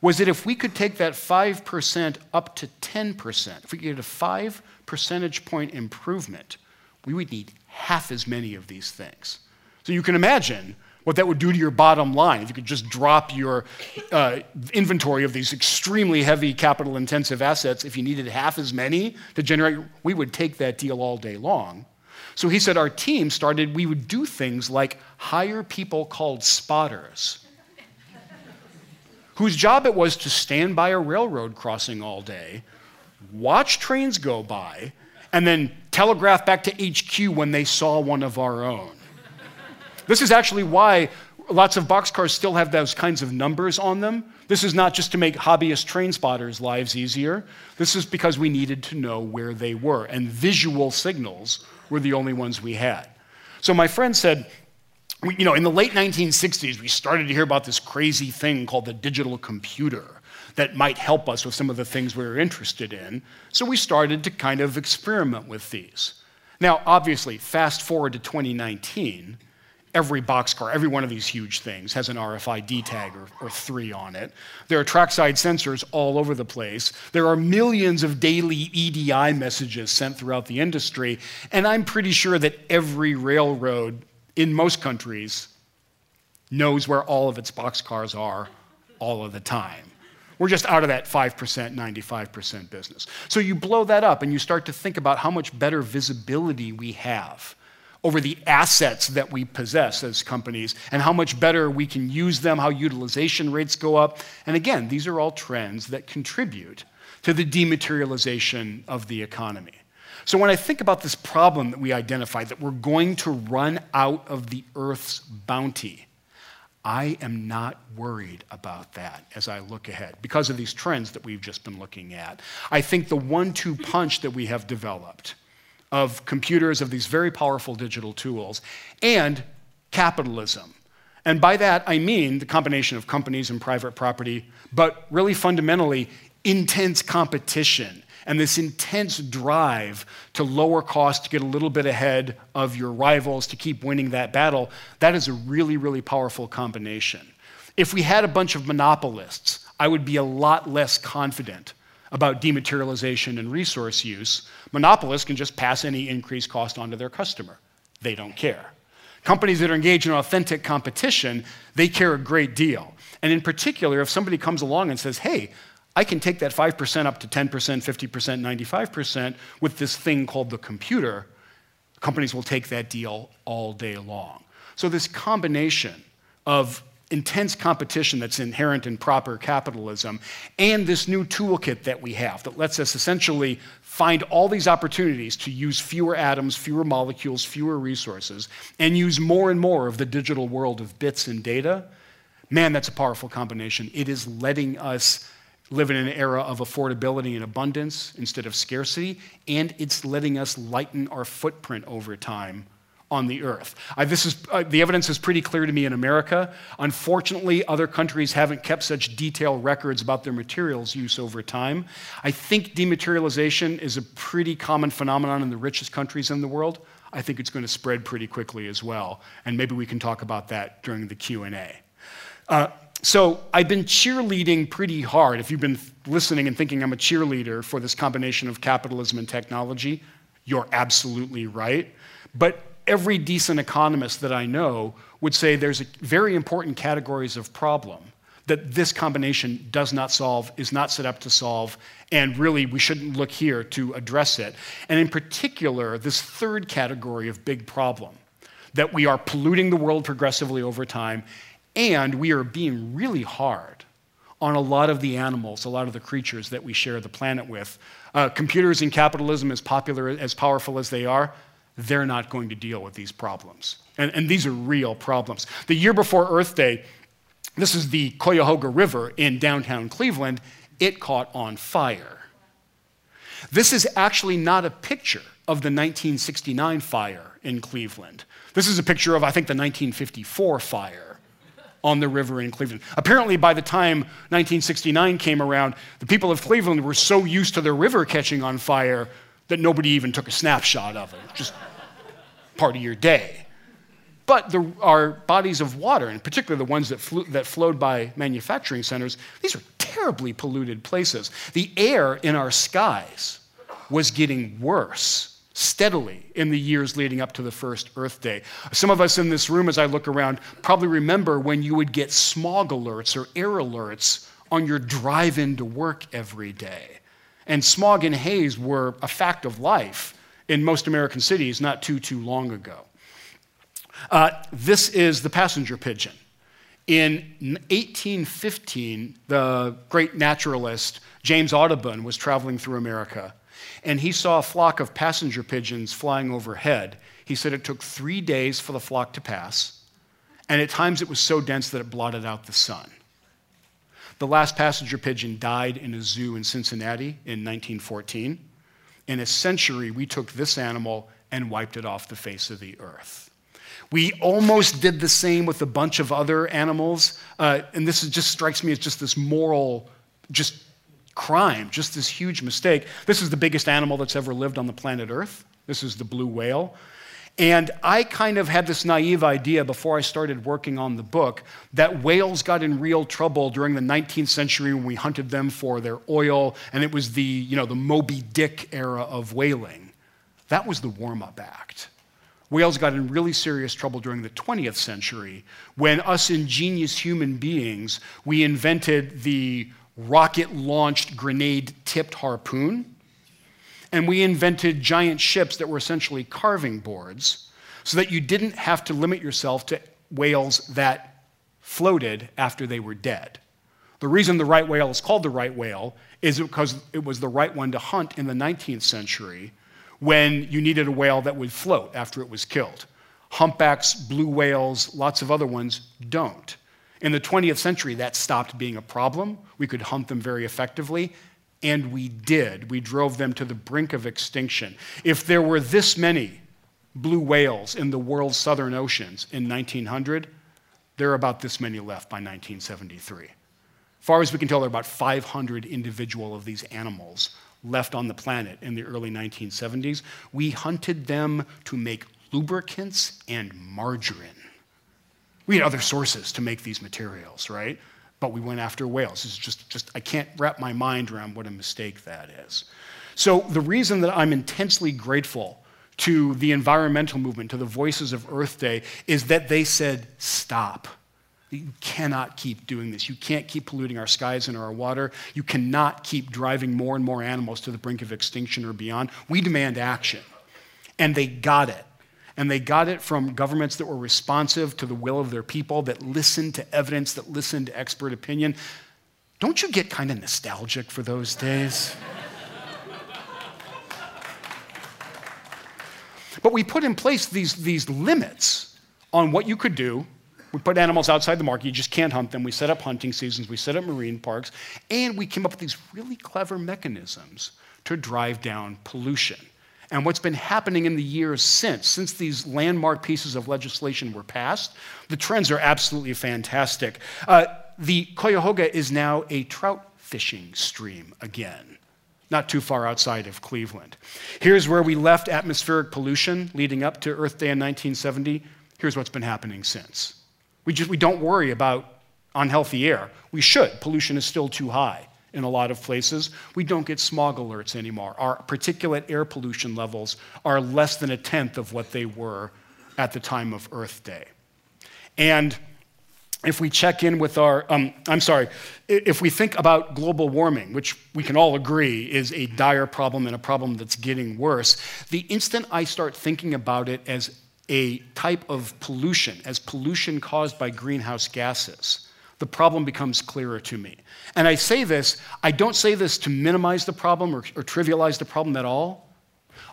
was that if we could take that 5% up to 10%, if we could get a 5 percentage point improvement, we would need half as many of these things. So you can imagine what that would do to your bottom line if you could just drop your uh, inventory of these extremely heavy capital intensive assets. If you needed half as many to generate, we would take that deal all day long. So he said, Our team started, we would do things like hire people called spotters, *laughs* whose job it was to stand by a railroad crossing all day, watch trains go by, and then telegraph back to HQ when they saw one of our own. This is actually why lots of boxcars still have those kinds of numbers on them. This is not just to make hobbyist train spotters' lives easier. This is because we needed to know where they were, and visual signals were the only ones we had. So my friend said, you know, in the late 1960s, we started to hear about this crazy thing called the digital computer that might help us with some of the things we were interested in. So we started to kind of experiment with these. Now, obviously, fast forward to 2019, Every boxcar, every one of these huge things has an RFID tag or, or, three on it. There are trackside sensors all over the place. There are millions of daily EDI messages sent throughout the industry. And I'm pretty sure that every railroad in most countries knows where all of its boxcars are all of the time. We're just out of that 5%, 95% business. So you blow that up and you start to think about how much better visibility we have over the assets that we possess as companies and how much better we can use them, how utilization rates go up. And again, these are all trends that contribute to the dematerialization of the economy. So when I think about this problem that we identified, that we're going to run out of the Earth's bounty, I am not worried about that as I look ahead because of these trends that we've just been looking at. I think the one two punch that we have developed of computers, of these very powerful digital tools, and capitalism. And by that, I mean the combination of companies and private property, but really fundamentally, intense competition and this intense drive to lower cost, to get a little bit ahead of your rivals, to keep winning that battle, that is a really, really powerful combination. If we had a bunch of monopolists, I would be a lot less confident about dematerialization and resource use. Monopolists can just pass any increased cost onto their customer. They don't care. Companies that are engaged in authentic competition, they care a great deal. And in particular, if somebody comes along and says, hey, I can take that 5% up to 10%, 50%, 95% with this thing called the computer. Companies will take that deal all day long. So, this combination of intense competition that's inherent in proper capitalism and this new toolkit that we have that lets us essentially find all these opportunities to use fewer atoms, fewer molecules, fewer resources, and use more and more of the digital world of bits and data. Man, that's a powerful combination. It is letting us live in an era of affordability and abundance instead of scarcity, and it's letting us lighten our footprint over time on the earth. Uh, this is, uh, the evidence is pretty clear to me in America. Unfortunately, other countries haven't kept such detailed records about their materials use over time. I think dematerialization is a pretty common phenomenon in the richest countries in the world. I think it's going to spread pretty quickly as well, and maybe we can talk about that during the Q&A. Uh, so I've been cheerleading pretty hard. If you've been listening and thinking I'm a cheerleader for this combination of capitalism and technology, you're absolutely right. But every decent economist that I know would say there's very important categories of problem that this combination does not solve, is not set up to solve, and really we shouldn't look here to address it. And in particular, this third category of big problem that we are polluting the world progressively over time and we are being really hard on a lot of the animals, a lot of the creatures that we share the planet with. Uh, computers and capitalism, as popular, as powerful as they are, they're not going to deal with these problems. And, and these are real problems. The year before Earth Day, this is the Cuyahoga River in downtown Cleveland, it caught on fire. This is actually not a picture of the 1969 fire in Cleveland. This is a picture of, I think, the 1954 fire on the river in Cleveland. Apparently, by the time 1969 came around, the people of Cleveland were so used to their river catching on fire that nobody even took a snapshot of it. Just part of your day. But there are bodies of water, and particularly the ones that, flew, that flowed by manufacturing centers, these are terribly polluted places. The air in our skies was getting worse steadily in the years leading up to the first Earth Day. Some of us in this room, as I look around, probably remember when you would get smog alerts or air alerts on your drive into work every day. And smog and haze were a fact of life in most American cities not too, too long ago. Uh, this is the passenger pigeon. In 1815, the great naturalist James Audubon was traveling through America and he saw a flock of passenger pigeons flying overhead. He said it took three days for the flock to pass, and at times it was so dense that it blotted out the sun. The last passenger pigeon died in a zoo in Cincinnati in 1914. In a century, we took this animal and wiped it off the face of the earth. We almost did the same with a bunch of other animals, uh, and this is, just strikes me as just this moral, just crime, just this huge mistake. This is the biggest animal that's ever lived on the planet Earth. This is the blue whale. And I kind of had this naive idea before I started working on the book that whales got in real trouble during the 19th century when we hunted them for their oil, and it was the, you know, the Moby Dick era of whaling. That was the warm up act. Whales got in really serious trouble during the 20th century when us ingenious human beings, we invented the rocket launched grenade tipped harpoon and we invented giant ships that were essentially carving boards so that you didn't have to limit yourself to whales that floated after they were dead. The reason the right whale is called the right whale is because it was the right one to hunt in the 19th century when you needed a whale that would float after it was killed. Humpbacks, blue whales, lots of other ones don't. In the 20th century, that stopped being a problem. We could hunt them very effectively, and we did. We drove them to the brink of extinction. If there were this many blue whales in the world's southern oceans in 1900, there are about this many left by 1973. As far as we can tell, there are about 500 individual of these animals left on the planet in the early 1970s. We hunted them to make lubricants and margarine. We had other sources to make these materials, right? But we went after whales. It's just, just, I can't wrap my mind around what a mistake that is. So, the reason that I'm intensely grateful to the environmental movement, to the Voices of Earth Day, is that they said, stop. You cannot keep doing this. You can't keep polluting our skies and our water. You cannot keep driving more and more animals to the brink of extinction or beyond. We demand action. And they got it. And they got it from governments that were responsive to the will of their people, that listened to evidence, that listened to expert opinion. Don't you get kind of nostalgic for those days? but we put in place these, these limits on what you could do. We put animals outside the market, you just can't hunt them. We set up hunting seasons, we set up marine parks, and we came up with these really clever mechanisms to drive down pollution and what's been happening in the years since, since these landmark pieces of legislation were passed, the trends are absolutely fantastic. Uh, the Cuyahoga is now a trout fishing stream again, not too far outside of Cleveland. Here's where we left atmospheric pollution leading up to Earth Day in 1970. Here's what's been happening since. We, just, we don't worry about unhealthy air. We should. Pollution is still too high in a lot of places. We don't get smog alerts anymore. Our particulate air pollution levels are less than a tenth of what they were at the time of Earth Day. And if we check in with our, um, I'm sorry, if we think about global warming, which we can all agree is a dire problem and a problem that's getting worse, the instant I start thinking about it as a type of pollution, as pollution caused by greenhouse gases, the problem becomes clearer to me. And I say this, I don't say this to minimize the problem or, or, trivialize the problem at all.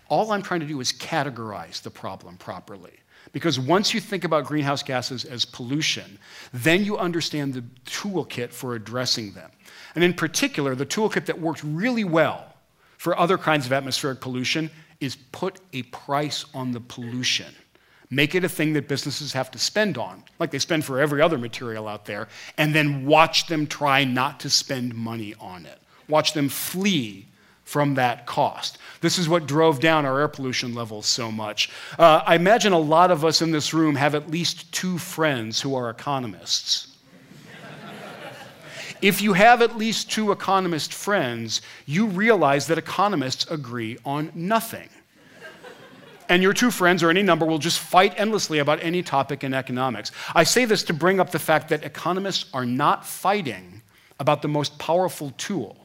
All I'm trying to do is categorize the problem properly. Because once you think about greenhouse gases as pollution, then you understand the toolkit for addressing them. And in particular, the toolkit that works really well for other kinds of atmospheric pollution is put a price on the pollution. Make it a thing that businesses have to spend on, like they spend for every other material out there, and then watch them try not to spend money on it. Watch them flee from that cost. This is what drove down our air pollution levels so much. Uh, I imagine a lot of us in this room have at least two friends who are economists. *laughs* if you have at least two economist friends, you realize that economists agree on nothing and your two friends or any number will just fight endlessly about any topic in economics. I say this to bring up the fact that economists are not fighting about the most powerful tool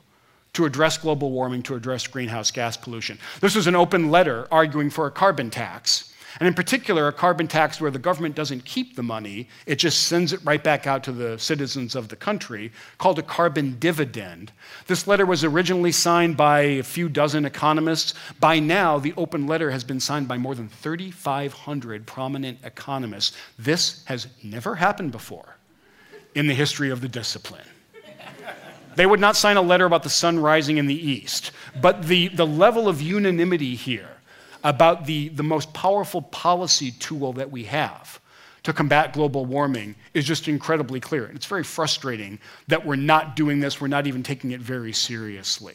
to address global warming, to address greenhouse gas pollution. This was an open letter arguing for a carbon tax. And in particular, a carbon tax where the government doesn't keep the money, it just sends it right back out to the citizens of the country, called a carbon dividend. This letter was originally signed by a few dozen economists. By now, the open letter has been signed by more than 3,500 prominent economists. This has never happened before in the history of the discipline. They would not sign a letter about the sun rising in the east. But the, the level of unanimity here about the, the most powerful policy tool that we have to combat global warming is just incredibly clear. And it's very frustrating that we're not doing this, we're not even taking it very seriously.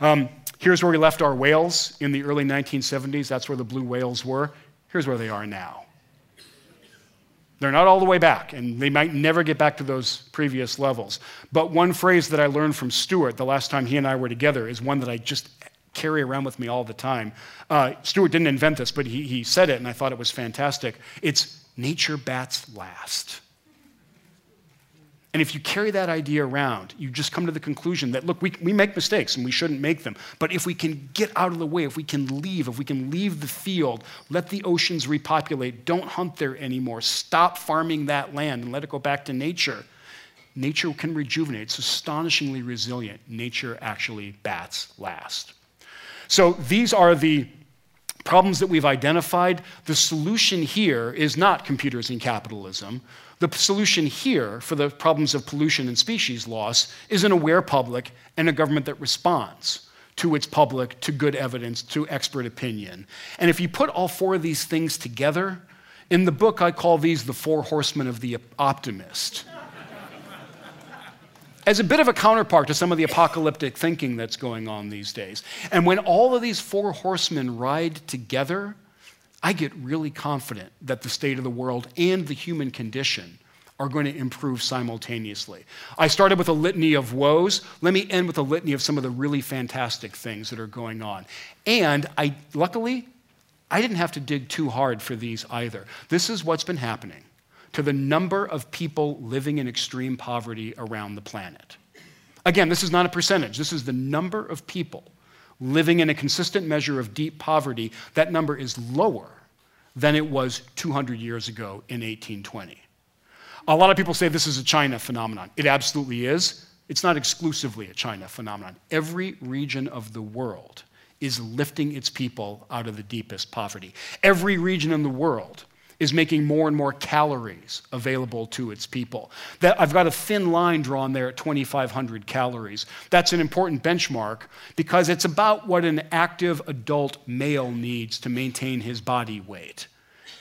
Um, here's where we left our whales in the early 1970s. That's where the blue whales were. Here's where they are now. They're not all the way back, and they might never get back to those previous levels. But one phrase that I learned from Stewart the last time he and I were together is one that I just carry around with me all the time. Uh, Stewart didn't invent this, but he, he said it, and I thought it was fantastic. It's nature bats last. And if you carry that idea around, you just come to the conclusion that, look, we, we make mistakes and we shouldn't make them. But if we can get out of the way, if we can leave, if we can leave the field, let the oceans repopulate, don't hunt there anymore, stop farming that land and let it go back to nature, nature can rejuvenate. It's astonishingly resilient. Nature actually bats last. So these are the problems that we've identified. The solution here is not computers and capitalism. The solution here for the problems of pollution and species loss is an aware public and a government that responds to its public, to good evidence, to expert opinion. And if you put all four of these things together, in the book I call these the four horsemen of the optimist. As a bit of a counterpart to some of the apocalyptic thinking that's going on these days. And when all of these four horsemen ride together, I get really confident that the state of the world and the human condition are going to improve simultaneously. I started with a litany of woes. Let me end with a litany of some of the really fantastic things that are going on. And I luckily I didn't have to dig too hard for these either. This is what's been happening to the number of people living in extreme poverty around the planet. Again, this is not a percentage. This is the number of people living in a consistent measure of deep poverty, that number is lower than it was 200 years ago in 1820. A lot of people say this is a China phenomenon. It absolutely is. It's not exclusively a China phenomenon. Every region of the world is lifting its people out of the deepest poverty. Every region in the world is making more and more calories available to its people. That, I've got a thin line drawn there at 2,500 calories. That's an important benchmark because it's about what an active adult male needs to maintain his body weight.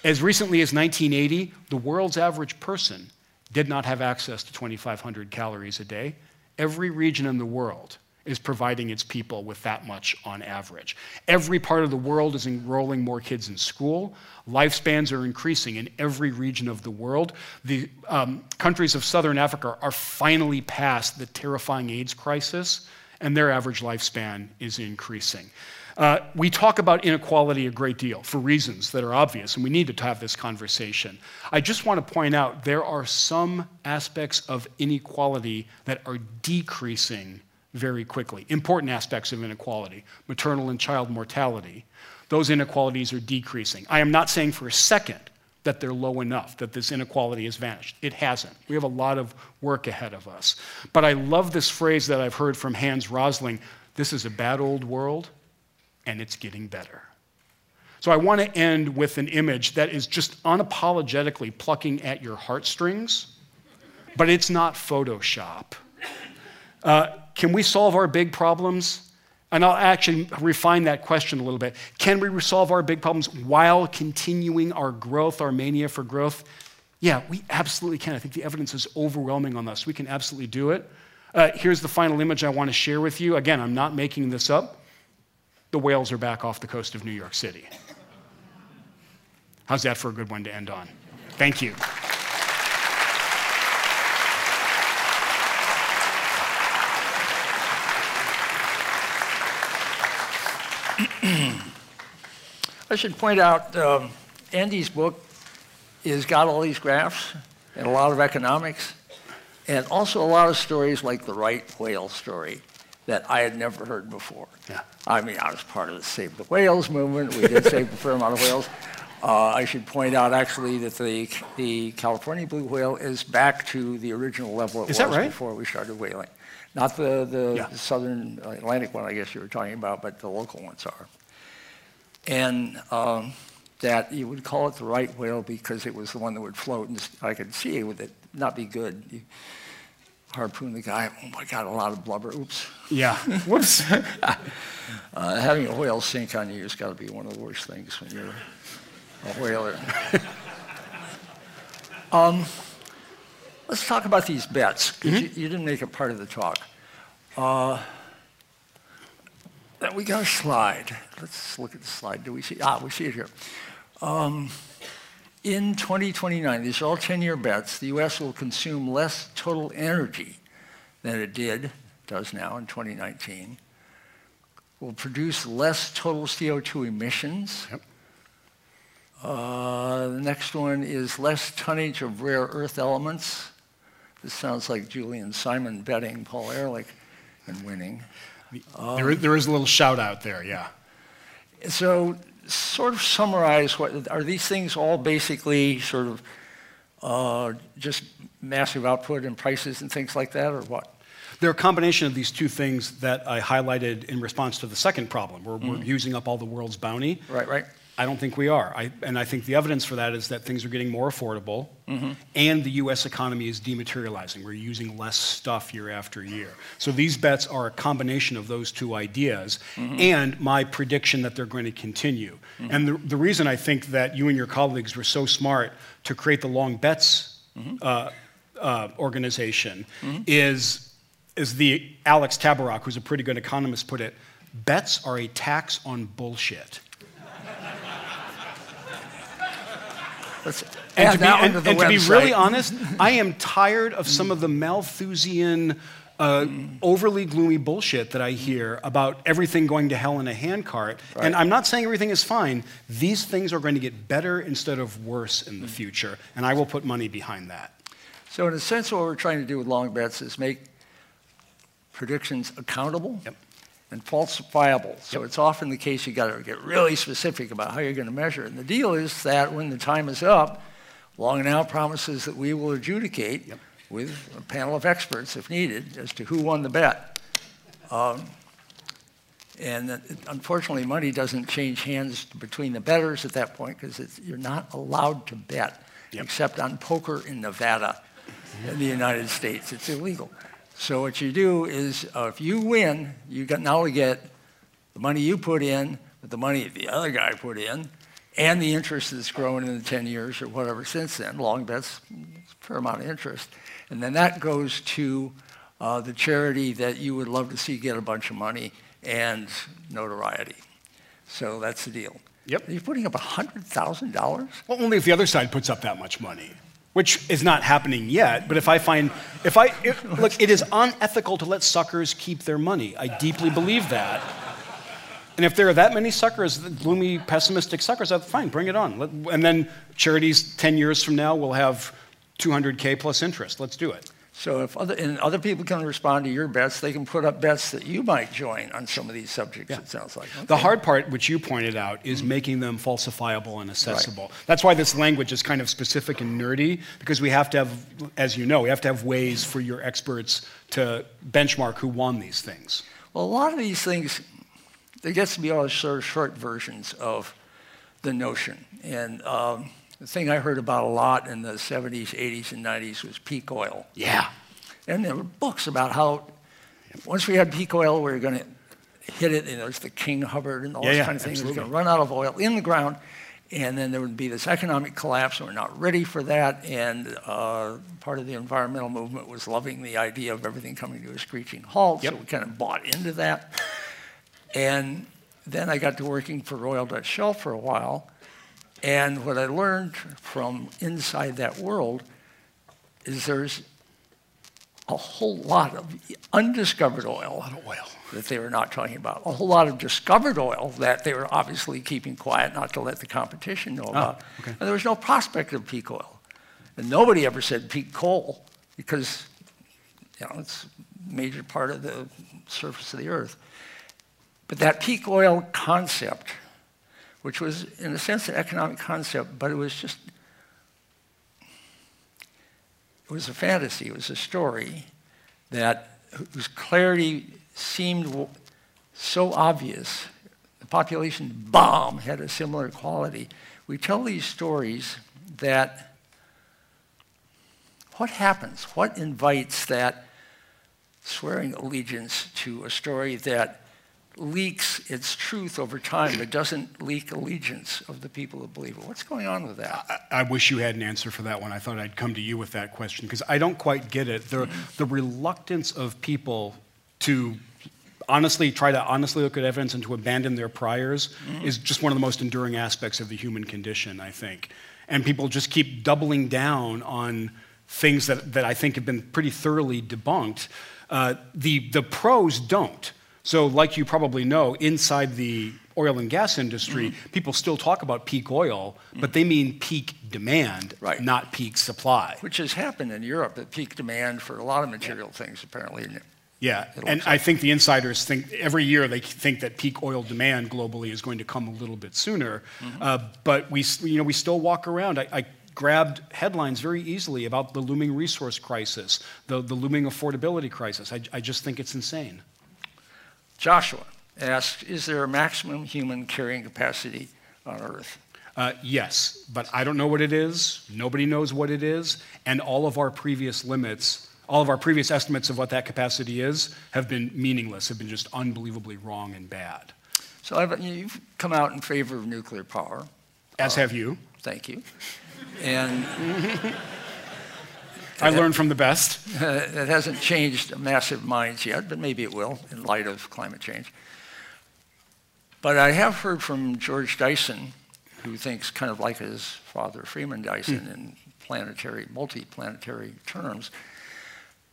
As recently as 1980, the world's average person did not have access to 2,500 calories a day. Every region in the world is providing its people with that much on average. Every part of the world is enrolling more kids in school. Lifespans are increasing in every region of the world. The um, countries of southern Africa are finally past the terrifying AIDS crisis, and their average lifespan is increasing. Uh, we talk about inequality a great deal for reasons that are obvious, and we need to have this conversation. I just want to point out there are some aspects of inequality that are decreasing very quickly. Important aspects of inequality, maternal and child mortality, those inequalities are decreasing. I am not saying for a second that they're low enough, that this inequality has vanished. It hasn't. We have a lot of work ahead of us. But I love this phrase that I've heard from Hans Rosling this is a bad old world, and it's getting better. So I want to end with an image that is just unapologetically plucking at your heartstrings, but it's not Photoshop. Uh, can we solve our big problems? And I'll actually refine that question a little bit. Can we resolve our big problems while continuing our growth, our mania for growth? Yeah, we absolutely can. I think the evidence is overwhelming on this. We can absolutely do it. Uh, here's the final image I want to share with you. Again, I'm not making this up. The whales are back off the coast of New York City. How's that for a good one to end on? Thank you. *clears throat* I should point out um, Andy's book has got all these graphs and a lot of economics, and also a lot of stories like the right whale story that I had never heard before. Yeah. I mean, I was part of the Save the Whales movement. We did save a fair amount of whales. Uh, I should point out actually that the, the California blue whale is back to the original level it Is was right? before we started whaling. Not the, the Yeah. southern Atlantic one, I guess you were talking about, but the local ones are. And um, that you would call it the right whale because it was the one that would float, and I could see it would it not be good. You harpoon the guy, oh my God, a lot of blubber, oops. Yeah. *laughs* Whoops. Uh, having a whale sink on you has got to be one of the worst things when you're a whaler. *laughs* um, let's talk about these bets, 'cause you, you didn't make it part of the talk. Uh, we got a slide. Let's look at the slide. Do we see? Ah, we see it here. Um, in 2029, these are all 10 year bets, the US will consume less total energy than it did, does now in 2019, will produce less total CO2 emissions. Yep. Uh, the next one is less tonnage of rare earth elements. This sounds like Julian Simon betting Paul Ehrlich and winning. there, is, there is a little shout out there, yeah. So, sort of summarize what are these things all basically sort of uh, just massive output and prices and things like that, or what? They're a combination of these two things that I highlighted in response to the second problem, where we're using up all the world's bounty. Right, right. I don't think we are. I, and I think the evidence for that is that things are getting more affordable mm-hmm. and the US economy is dematerializing. We're using less stuff year after year. So these bets are a combination of those two ideas mm-hmm. and my prediction that they're going to continue. Mm-hmm. And the, the reason I think that you and your colleagues were so smart to create the long bets uh, uh, organization is, is the Alex Tabarrok, who's a pretty good economist, put it bets are a tax on bullshit. Let's And to, be, and- to and to be really honest, I am tired of some of the Malthusian, uh, overly gloomy bullshit that I hear about everything going to hell in a handcart. And I'm not saying everything is fine. These things are going to get better instead of worse in the future, and I will put money behind that. So, in a sense, what we're trying to do with long bets is make predictions accountable Yep. And falsifiable. So, it's often the case you've got to get really specific about how you're going to measure. And the deal is that when the time is up, Long Now promises that we will adjudicate Yep. with a panel of experts, if needed, as to who won the bet. Um, and that- unfortunately, money doesn't change hands between the bettors at that point because you're not allowed to bet Yep. except on poker in Nevada in the United States. It's illegal. So what you do is, uh, if you win, you got, not only get the money you put in, but the money the other guy put in, and the interest that's grown in the 10 years or whatever since then. Long bets, a fair amount of interest. And then that goes to uh, the charity that you would love to see get a bunch of money and notoriety. So that's the deal. Yep. You're putting up $100,000? Well, only if the other side puts up that much money, which is not happening yet. But if I find, if I, if, look, it is unethical to let suckers keep their money. I deeply believe that. And if there are that many suckers, gloomy, pessimistic suckers, fine, bring it on. And then charities 10 years from now will have 200K plus interest. Let's do it. So if other, and other people can respond to your bets, they can put up bets that you might join on some of these subjects, it sounds like. The hard part, which you pointed out, is making them falsifiable and accessible. That's why this language is kind of specific and nerdy, because we have to have, as you know, we have to have ways for your experts to benchmark who won these things. Well, a lot of these things, there gets to be all sort of short versions of the notion. And um, the thing I heard about a lot in the 70s, 80s, and 90s was peak oil. Yeah. And there were books about how once we had peak oil, we were going to hit it, and there's the King Hubbert and all Yeah, this yeah, kind of thing. It was going to run out of oil in the ground, and then there would be this economic collapse, and we're not ready for that. And uh, part of the environmental movement was loving the idea of everything coming to a screeching halt, so we kind of bought into that. And then I got to working for Royal Dutch Shell for a while, and what I learned from inside that world is there's a whole lot of undiscovered oil a lot of Oil. that they were not talking about, a whole lot of discovered oil that they were obviously keeping quiet not to let the competition know oh, about. okay. And there was no prospect of peak oil. And nobody ever said peak coal because you know, it's a major part of the surface of the earth. But that peak oil concept, which was in a sense an economic concept, but it was just it was a fantasy, it was a story that whose clarity seemed so obvious. The population bomb had a similar quality. We tell these stories that what happens? What invites that swearing allegiance to a story that leaks its truth over time but doesn't leak allegiance of the people who believe it? What's going on with that? I, I wish you had an answer for that one. I thought I'd come to you with that question because I don't quite get it. The, the reluctance of people to honestly try to honestly look at evidence and to abandon their priors mm-hmm. is just one of the most enduring aspects of the human condition, I think. And people just keep doubling down on things that, that I think have been pretty thoroughly debunked. Uh, the, the pros don't. So, like you probably know, inside the oil and gas industry, mm-hmm. people still talk about peak oil, mm-hmm. but they mean peak demand, right. not peak supply. Which has happened in Europe, at peak demand for a lot of material yeah. things, apparently. Yeah, and I think the insiders think every year they think that peak oil demand globally is going to come a little bit sooner. Mm-hmm. Uh, but we, you know, we still walk around. I, I, grabbed headlines very easily about the looming resource crisis, the, the looming affordability crisis. I, I just think it's insane. Joshua asks Is there a maximum human carrying capacity on Earth? Uh, yes, but I don't know what it is. Nobody knows what it is. And all of our previous limits all of our previous estimates of what that capacity is have been meaningless, have been just unbelievably wrong and bad. So I've, you've come out in favor of nuclear power. As uh, have you. Thank you. And I learned from the best. Uh, it hasn't changed massive minds yet, but maybe it will in light of climate change. But I have heard from George Dyson, who thinks kind of like his father Freeman Dyson hmm. in planetary, multi-planetary terms,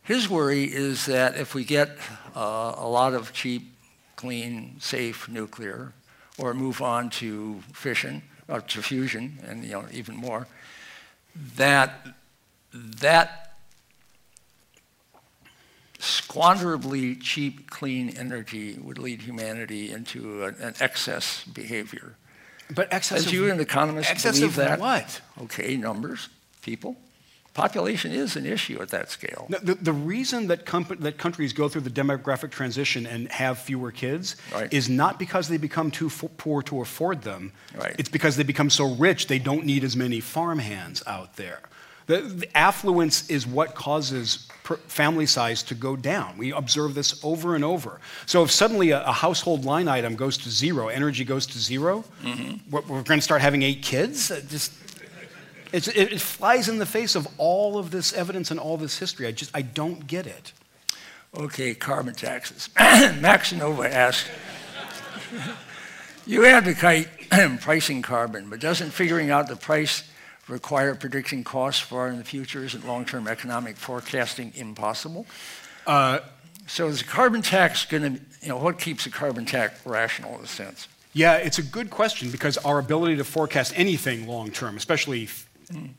his worry is that if we get uh, a lot of cheap, clean, safe nuclear, or move on to fission, or to fusion, and you know even more, that that squanderably cheap, clean energy would lead humanity into an, an excess behavior. But excess As you, an economist, excess believe of that? what? Okay, numbers, people. Population is an issue at that scale. The, the reason that, comp- that countries go through the demographic transition and have fewer kids right. is not because they become too poor to afford them. Right. It's because they become so rich they don't need as many farmhands out there. The, the affluence is what causes family size to go down. We observe this over and over. So if suddenly a, a household line item goes to zero, energy goes to 0 mm-hmm. we're, we're going to start having eight kids. Just it's, it, flies in the face of all of this evidence and all this history. I just, I don't get it. Okay, carbon taxes. *coughs* Max Nova asks, *laughs* you advocate *clears throat* pricing carbon, but doesn't figuring out the price require predicting costs far in the future? Isn't long-term economic forecasting impossible? Uh, so is a carbon tax going to, you know, what keeps a carbon tax rational in a sense? Yeah, it's a good question because our ability to forecast anything long term, especially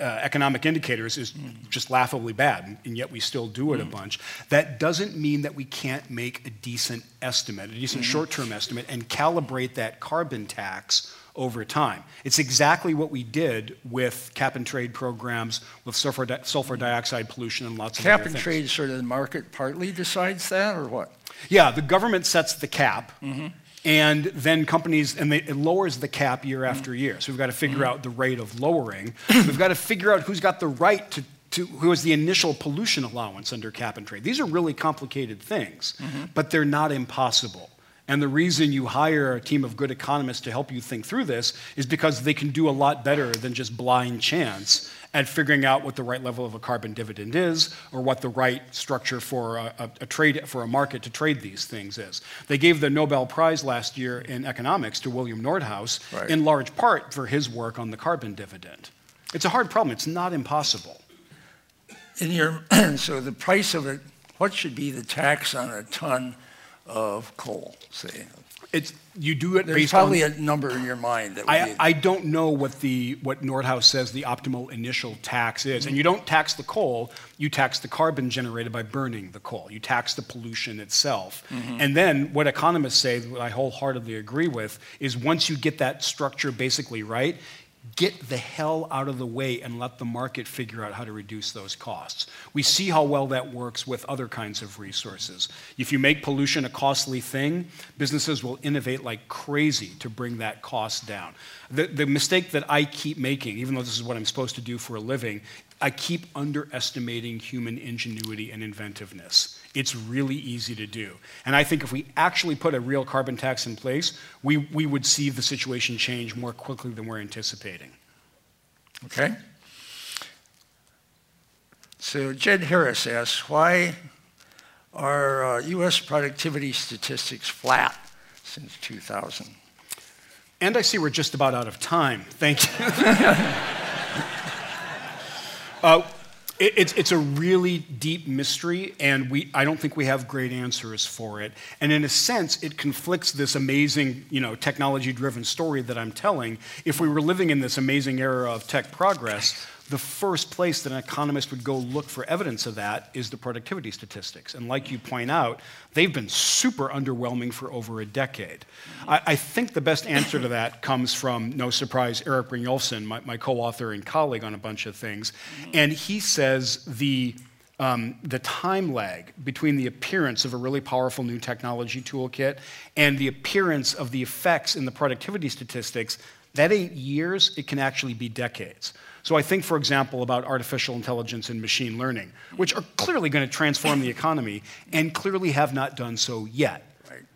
uh, economic indicators is just laughably bad, and yet we still do it a bunch. That doesn't mean that we can't make a decent estimate, a decent short term estimate, and calibrate that carbon tax over time. It's exactly what we did with cap and trade programs, with sulfur, di- sulfur dioxide pollution, and lots of other things. cap other and things. trade, sort of the market partly decides that, or what? Yeah, the government sets the cap. Mm-hmm and then companies, and they, it lowers the cap year after year. So we've got to figure mm-hmm. out the rate of lowering. *coughs* we've got to figure out who's got the right to, to, who has the initial pollution allowance under cap and trade. These are really complicated things, mm-hmm. but they're not impossible. And the reason you hire a team of good economists to help you think through this is because they can do a lot better than just blind chance at figuring out what the right level of a carbon dividend is or what the right structure for a, a, trade for a market to trade these things is. They gave the Nobel Prize last year in economics to William Nordhaus right. in large part for his work on the carbon dividend. It's a hard problem. It's not impossible. In your *clears throat* so the price of it, what should be the tax on a ton of coal, say? It's, you do it There's based probably on, a number in your mind that I, I don't know what the what Nordhaus says the optimal initial tax is, and you don't tax the coal. You tax the carbon generated by burning the coal. You tax the pollution itself, mm-hmm. and then what economists say, what I wholeheartedly agree with, is once you get that structure basically right, get the hell out of the way and let the market figure out how to reduce those costs. We see how well that works with other kinds of resources. If you make pollution a costly thing, businesses will innovate like crazy to bring that cost down. The, the mistake that I keep making, even though this is what I'm supposed to do for a living, I keep underestimating human ingenuity and inventiveness. It's really easy to do. And I think if we actually put a real carbon tax in place, we, we would see the situation change more quickly than we're anticipating. Okay. So Jed Harris asks, why are uh, U.S. productivity statistics flat since 2000? And I see we're just about out of time. Thank you. *laughs* uh, it, it's, it's a really deep mystery, and we, I don't think we have great answers for it. And in a sense, it conflicts this amazing, you know, technology-driven story that I'm telling. If we were living in this amazing era of tech progress, the first place that an economist would go look for evidence of that is the productivity statistics. And like you point out, they've been super underwhelming for over a decade. I, I think the best answer to that comes from, no surprise, Erik Brynjolfsson, my, my co author and colleague on a bunch of things. And he says the um, the time lag between the appearance of a really powerful new technology toolkit and the appearance of the effects in the productivity statistics, that ain't years, it can actually be decades. So I think, for example, about artificial intelligence and machine learning, which are clearly going to transform the economy and clearly have not done so yet.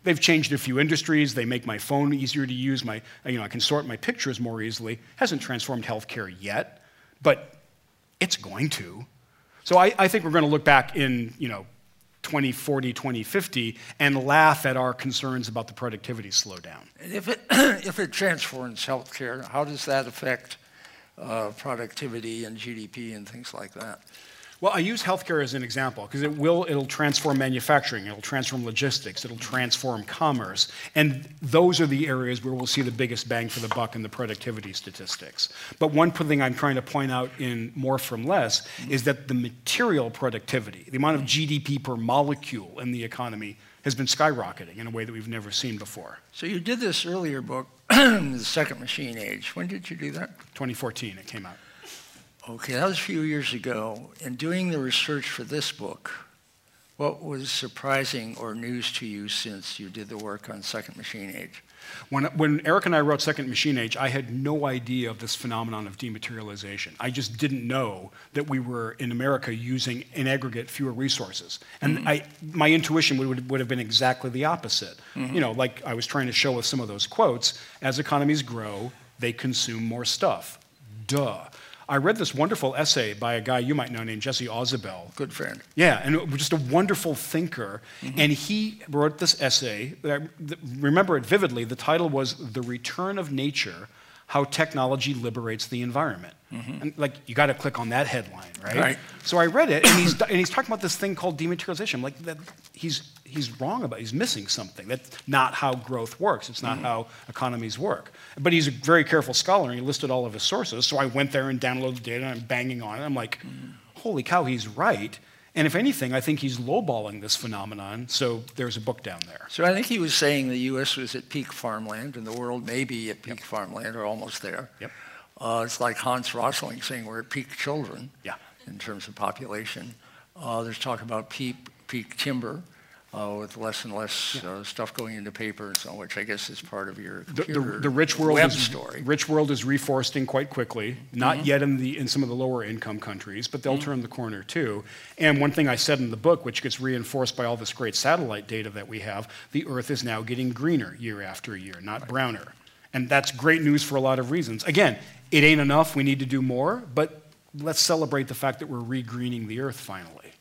They've changed a few industries. They make my phone easier to use. My, you know, I can sort my pictures more easily. Hasn't transformed healthcare yet, but it's going to. So I, I think we're going to look back in, you know, 2040, 2050 and laugh at our concerns about the productivity slowdown. If it, *clears throat* if it transforms healthcare, how does that affect uh, productivity and GDP and things like that. Well, I use healthcare as an example because it will it'll transform manufacturing, it'll transform logistics, it'll transform commerce, and those are the areas where we'll see the biggest bang for the buck in the productivity statistics. But one thing I'm trying to point out in more from less is that the material productivity, the amount of GDP per molecule in the economy has been skyrocketing in a way that we've never seen before. So you did this earlier book, *clears throat* The Second Machine Age. When did you do that? 2014, it came out. Okay, that was a few years ago. In doing the research for this book, what was surprising or news to you since you did the work on Second Machine Age? When, when Erik and I wrote Second Machine Age, I had no idea of this phenomenon of dematerialization. I just didn't know that we were in America using, in aggregate, fewer resources. And mm-hmm. I, my intuition would, would have been exactly the opposite. Mm-hmm. You know, like I was trying to show with some of those quotes, as economies grow, they consume more stuff. Duh. I read this wonderful essay by a guy you might know named Jesse Ausubel. Good friend. Yeah, and just a wonderful thinker. Mm-hmm. And he wrote this essay. I remember it vividly. The title was The Return of Nature How Technology Liberates the Environment. Mm-hmm. And like, you got to click on that headline, right? Right. So I read it, and he's, *coughs* and he's talking about this thing called dematerialization. Like, that, he's, he's wrong about it. He's missing something. That's not how growth works. It's not mm-hmm. how economies work. But he's a very careful scholar, and he listed all of his sources. So I went there and downloaded the data, and I'm banging on it. I'm like, mm-hmm. holy cow, he's right. And if anything, I think he's lowballing this phenomenon. So there's a book down there. So I think he was saying the U.S. was at peak farmland, and the world may be at peak yep. farmland or almost there. Yep. Uh, it's like Hans Rosling saying we're at peak children yeah. in terms of population. Uh, there's talk about peak, peak timber uh, with less and less uh, stuff going into paper and so on, which I guess is part of your the, the, the, rich world web is, story. Rich world is reforesting quite quickly, not mm-hmm. yet in the in some of the lower income countries, but they'll mm-hmm. turn the corner too. And one thing I said in the book, which gets reinforced by all this great satellite data that we have, the Earth is now getting greener year after year, not right. browner. And that's great news for a lot of reasons. Again, it ain't enough. We need to do more, but let's celebrate the fact that we're regreening the Earth finally.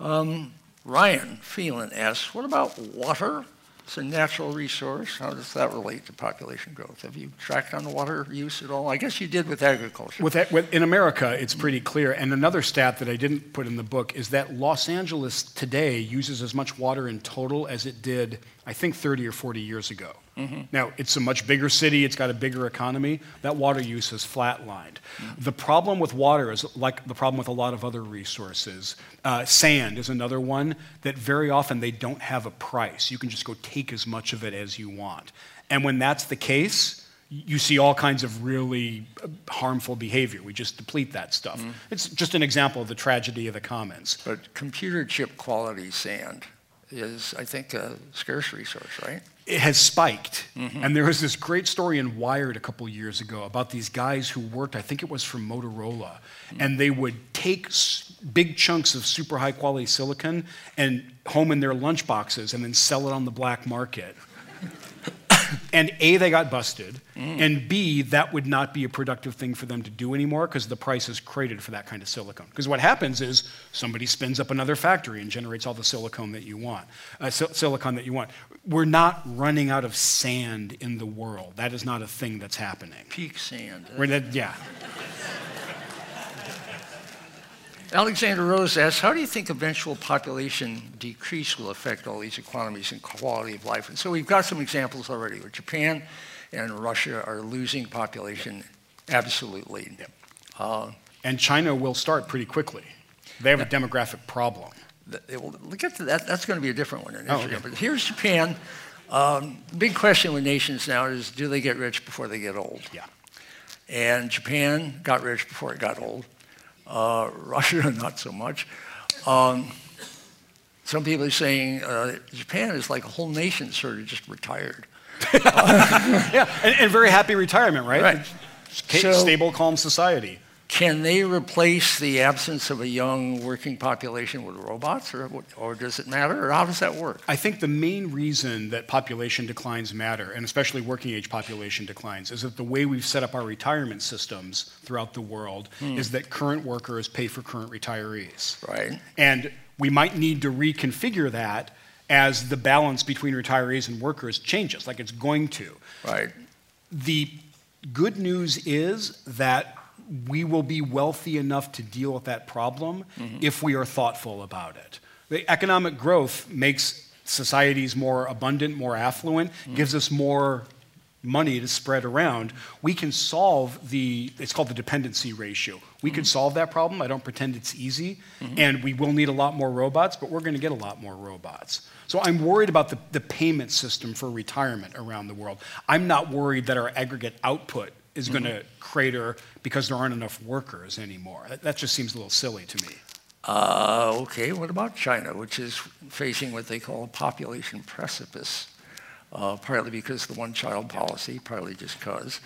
Um, Ryan Phelan asks, what about water? It's a natural resource. How does that relate to population growth? Have you tracked on water use at all? I guess you did with agriculture. With, with, in America, it's pretty clear. And another stat that I didn't put in the book is that Los Angeles today uses as much water in total as it did, I think, 30 or 40 years ago. Mm-hmm. Now, it's a much bigger city, it's got a bigger economy. That water use has flatlined. Mm-hmm. The problem with water is like the problem with a lot of other resources. Uh, sand is another one that very often they don't have a price. You can just go take as much of it as you want. And when that's the case, you see all kinds of really uh, harmful behavior. We just deplete that stuff. Mm-hmm. It's just an example of the tragedy of the commons. But computer chip quality sand is, I think, a scarce resource, right? It has spiked. Mm-hmm. And there was this great story in Wired a couple years ago about these guys who worked, I think it was for Motorola, mm-hmm. and they would take big chunks of super high quality silicon and home in their lunch boxes and then sell it on the black market. And A, they got busted, mm. and B, that would not be a productive thing for them to do anymore because the price is created for that kind of silicon. Because what happens is somebody spins up another factory and generates all the silicon that you want, uh, silicon that you want. We're not running out of sand in the world. That is not a thing that's happening. Peak sand. That, yeah. Alexander Rose asks, how do you think eventual population decrease will affect all these economies and quality of life? And so we've got some examples already where Japan and Russia are losing population absolutely. Uh, and China will start pretty quickly. They have a demographic problem. We'll get to that. That's going to be a different one Oh, okay. But here's Japan. Um, big question with nations now is do they get rich before they get old? Yeah. And Japan got rich before it got old. Uh, *laughs* Russia, not so much. Um, some people are saying uh, Japan is like a whole nation sort of just retired. *laughs* yeah, and, and, very happy retirement, right? Right. So, stable, calm society. Can they replace the absence of a young working population with robots, or, or does it matter, or how does that work? I think the main reason that population declines matter, and especially working age population declines, is that the way we've set up our retirement systems throughout the world hmm. is that current workers pay for current retirees. Right. And we might need to reconfigure that as the balance between retirees and workers changes, like it's going to. Right. The good news is that we will be wealthy enough to deal with that problem mm-hmm. if we are thoughtful about it. The economic growth makes societies more abundant, more affluent, mm-hmm. gives us more money to spread around. We can solve the, it's called the dependency ratio. We mm-hmm. can solve that problem. I don't pretend it's easy. Mm-hmm. And we will need a lot more robots, but we're going to get a lot more robots. So I'm worried about the, the payment system for retirement around the world. I'm not worried that our aggregate output is mm-hmm. going to crater because there aren't enough workers anymore. That, that just seems a little silly to me. Uh, okay, what about China, which is facing what they call a population precipice, uh, partly because of the one child policy, partly just because.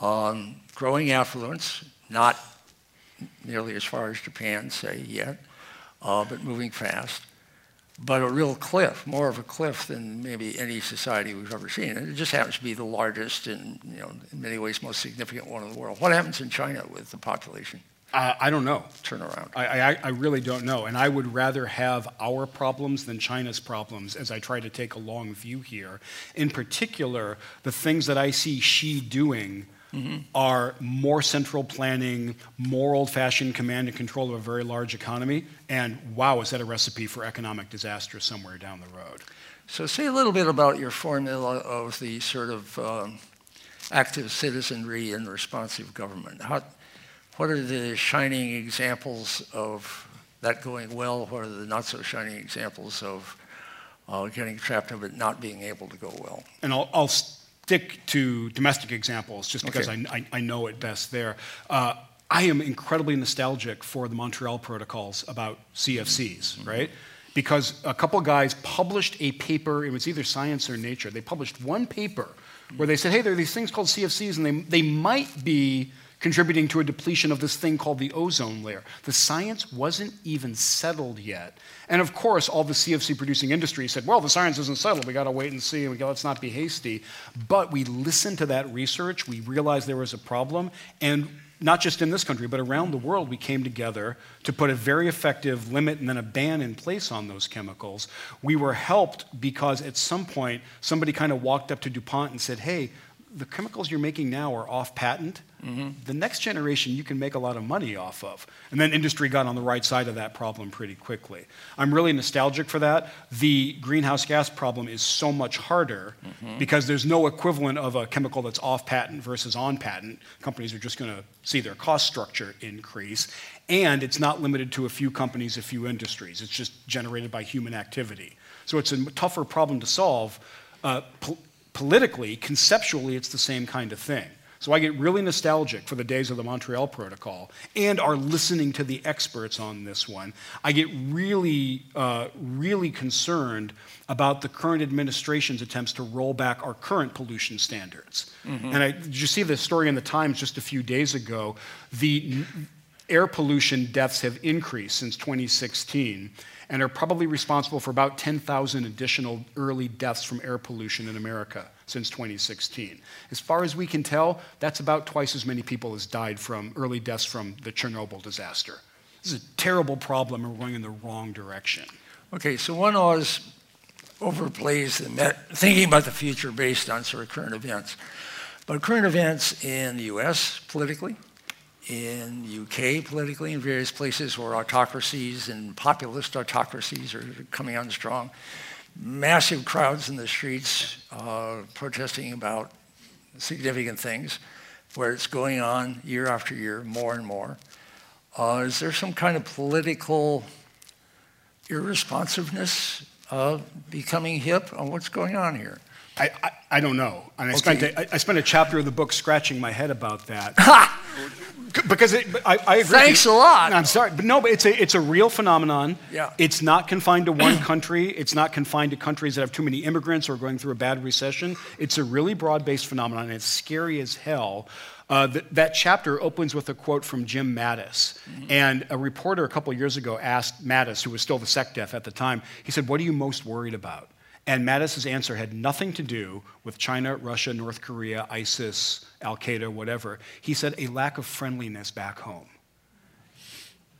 Um, growing affluence, not nearly as far as Japan, say, yet, uh, but moving fast but a real cliff, more of a cliff than maybe any society we've ever seen. And it just happens to be the largest and, you know, in many ways, most significant one in the world. What happens in China with the population? Uh, I don't know. Turnaround. I, I, I, really don't know. And I would rather have our problems than China's problems as I try to take a long view here. In particular, the things that I see Xi doing mm-hmm. are more central planning, more old fashioned command and control of a very large economy. And wow, is that a recipe for economic disaster somewhere down the road? So, say a little bit about your formula of the sort of um, active citizenry and responsive government. How, what are the shining examples of that going well? What are the not so shining examples of uh, getting trapped of it not being able to go well? And I'll, I'll stick to domestic examples just because okay. I, I, I, know it best there. Uh, I am incredibly nostalgic for the Montreal protocols about CFCs, mm-hmm. right? Because a couple guys published a paper, it was either Science or Nature, they published one paper where they said, hey, there are these things called CFCs and they, they might be contributing to a depletion of this thing called the ozone layer. The science wasn't even settled yet. And of course, all the CFC producing industry said, well, the science isn't settled. We got to wait and see, and we got, let's not be hasty. But we listened to that research. We realized there was a problem. And not just in this country, but around the world, we came together to put a very effective limit and then a ban in place on those chemicals. We were helped because at some point, somebody kind of walked up to DuPont and said, hey, the chemicals you're making now are off patent. Mm-hmm. The next generation you can make a lot of money off of. And then industry got on the right side of that problem pretty quickly. I'm really nostalgic for that. The greenhouse gas problem is so much harder mm-hmm. because there's no equivalent of a chemical that's off patent versus on patent. Companies are just going to see their cost structure increase. And it's not limited to a few companies, a few industries. It's just generated by human activity. So it's a tougher problem to solve. Uh, politically, conceptually, it's the same kind of thing. So I get really nostalgic for the days of the Montreal Protocol and are listening to the experts on this one. I get really, uh, really concerned about the current administration's attempts to roll back our current pollution standards. Mm-hmm. And I, did you see the story in the Times just a few days ago? The air pollution deaths have increased since 2016. And are probably responsible for about 10,000 additional early deaths from air pollution in America since 2016. As far as we can tell, that's about twice as many people as died from early deaths from the Chernobyl disaster. This is a terrible problem, and we're going in the wrong direction. Okay, so one always overplays the met- thinking about the future based on sort of current events. But current events in the US politically, in the UK politically, in various places where autocracies and populist autocracies are coming on strong, massive crowds in the streets uh, protesting about significant things, where it's going on year after year, more and more. Uh, is there some kind of political irresponsiveness of becoming hip on what's going on here? I, I, I don't know. And I, Okay. spent a, I spent a chapter of the book scratching my head about that. *laughs* *laughs* because it, I, I agree. Thanks a lot. I'm sorry, but no, but it's a, it's a real phenomenon. Yeah. It's not confined to one *clears throat* country. It's not confined to countries that have too many immigrants or are going through a bad recession. It's a really broad-based phenomenon, and it's scary as hell. Uh, th- that chapter opens with a quote from Jim Mattis. And a reporter a couple years ago asked Mattis, who was still the SecDef at the time, he said, What are you most worried about? And Mattis's answer had nothing to do with China, Russia, North Korea, ISIS, Al Qaeda, whatever. He said, A lack of friendliness back home.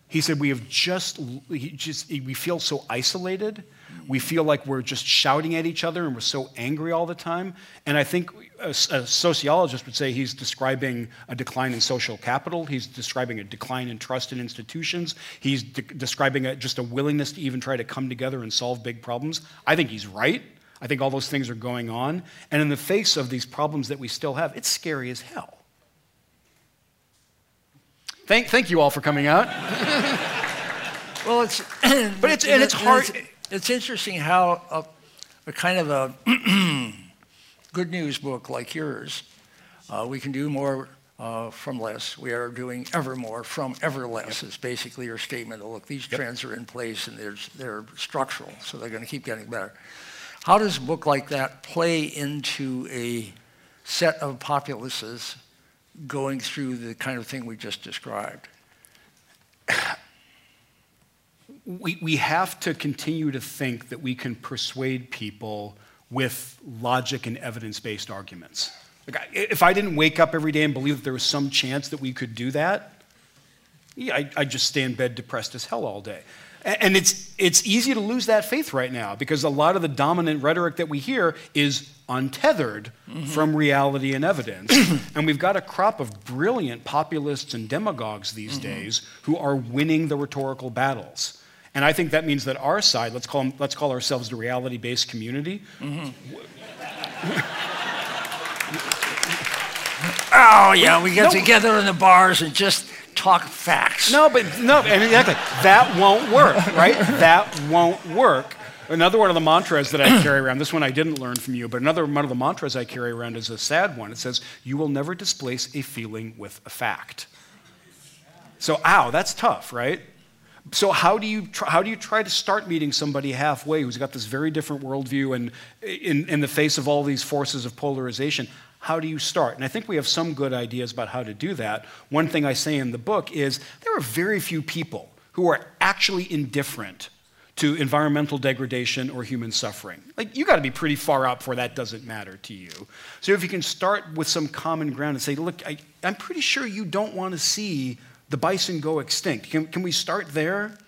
He said, We have just, just, we feel so isolated. We feel like we're just shouting at each other and we're so angry all the time. And I think a, a sociologist would say he's describing a decline in social capital. He's describing a decline in trust in institutions. He's de- describing a, just a willingness to even try to come together and solve big problems. I think he's right. I think all those things are going on. And in the face of these problems that we still have, it's scary as hell. Thank, thank you all for coming out. *laughs* Well, it's *clears throat* But it's- and it's hard- It's, it's interesting how a, a kind of a *clears throat* good news book like yours, uh, we can do more uh, from less. We are doing ever more from ever less. Is basically your statement. Look, these trends are in place and they're they're structural, so they're going to keep getting better. How does a book like that play into a set of populaces going through the kind of thing we just described? we, we have to continue to think that we can persuade people with logic and evidence based arguments. Like I, if I didn't wake up every day and believe that there was some chance that we could do that, yeah, I, I'd just stay in bed depressed as hell all day. And it's, it's easy to lose that faith right now because a lot of the dominant rhetoric that we hear is untethered mm-hmm. from reality and evidence. *clears throat* and we've got a crop of brilliant populists and demagogues these mm-hmm. days who are winning the rhetorical battles. And I think that means that our side, let's call, let's call ourselves the reality based community, mm-hmm. *laughs* Oh yeah, we get No. together in the bars and just talk facts. No, but no, exactly. That won't work, right? *laughs* That won't work. Another one of the mantras that I carry around, this one I didn't learn from you, but another one of the mantras I carry around is a sad one. It says, You will never displace a feeling with a fact. So, ow, that's tough, right? So, how do you try, how do you try to start meeting somebody halfway who's got this very different worldview and in, in the face of all these forces of polarization? How do you start? And I think we have some good ideas about how to do that. One thing I say in the book is there are very few people who are actually indifferent to environmental degradation or human suffering. Like, you got to be pretty far out before that doesn't matter to you. So, if you can start with some common ground and say, look, I, I'm pretty sure you don't want to see the bison go extinct. Can, can we start there?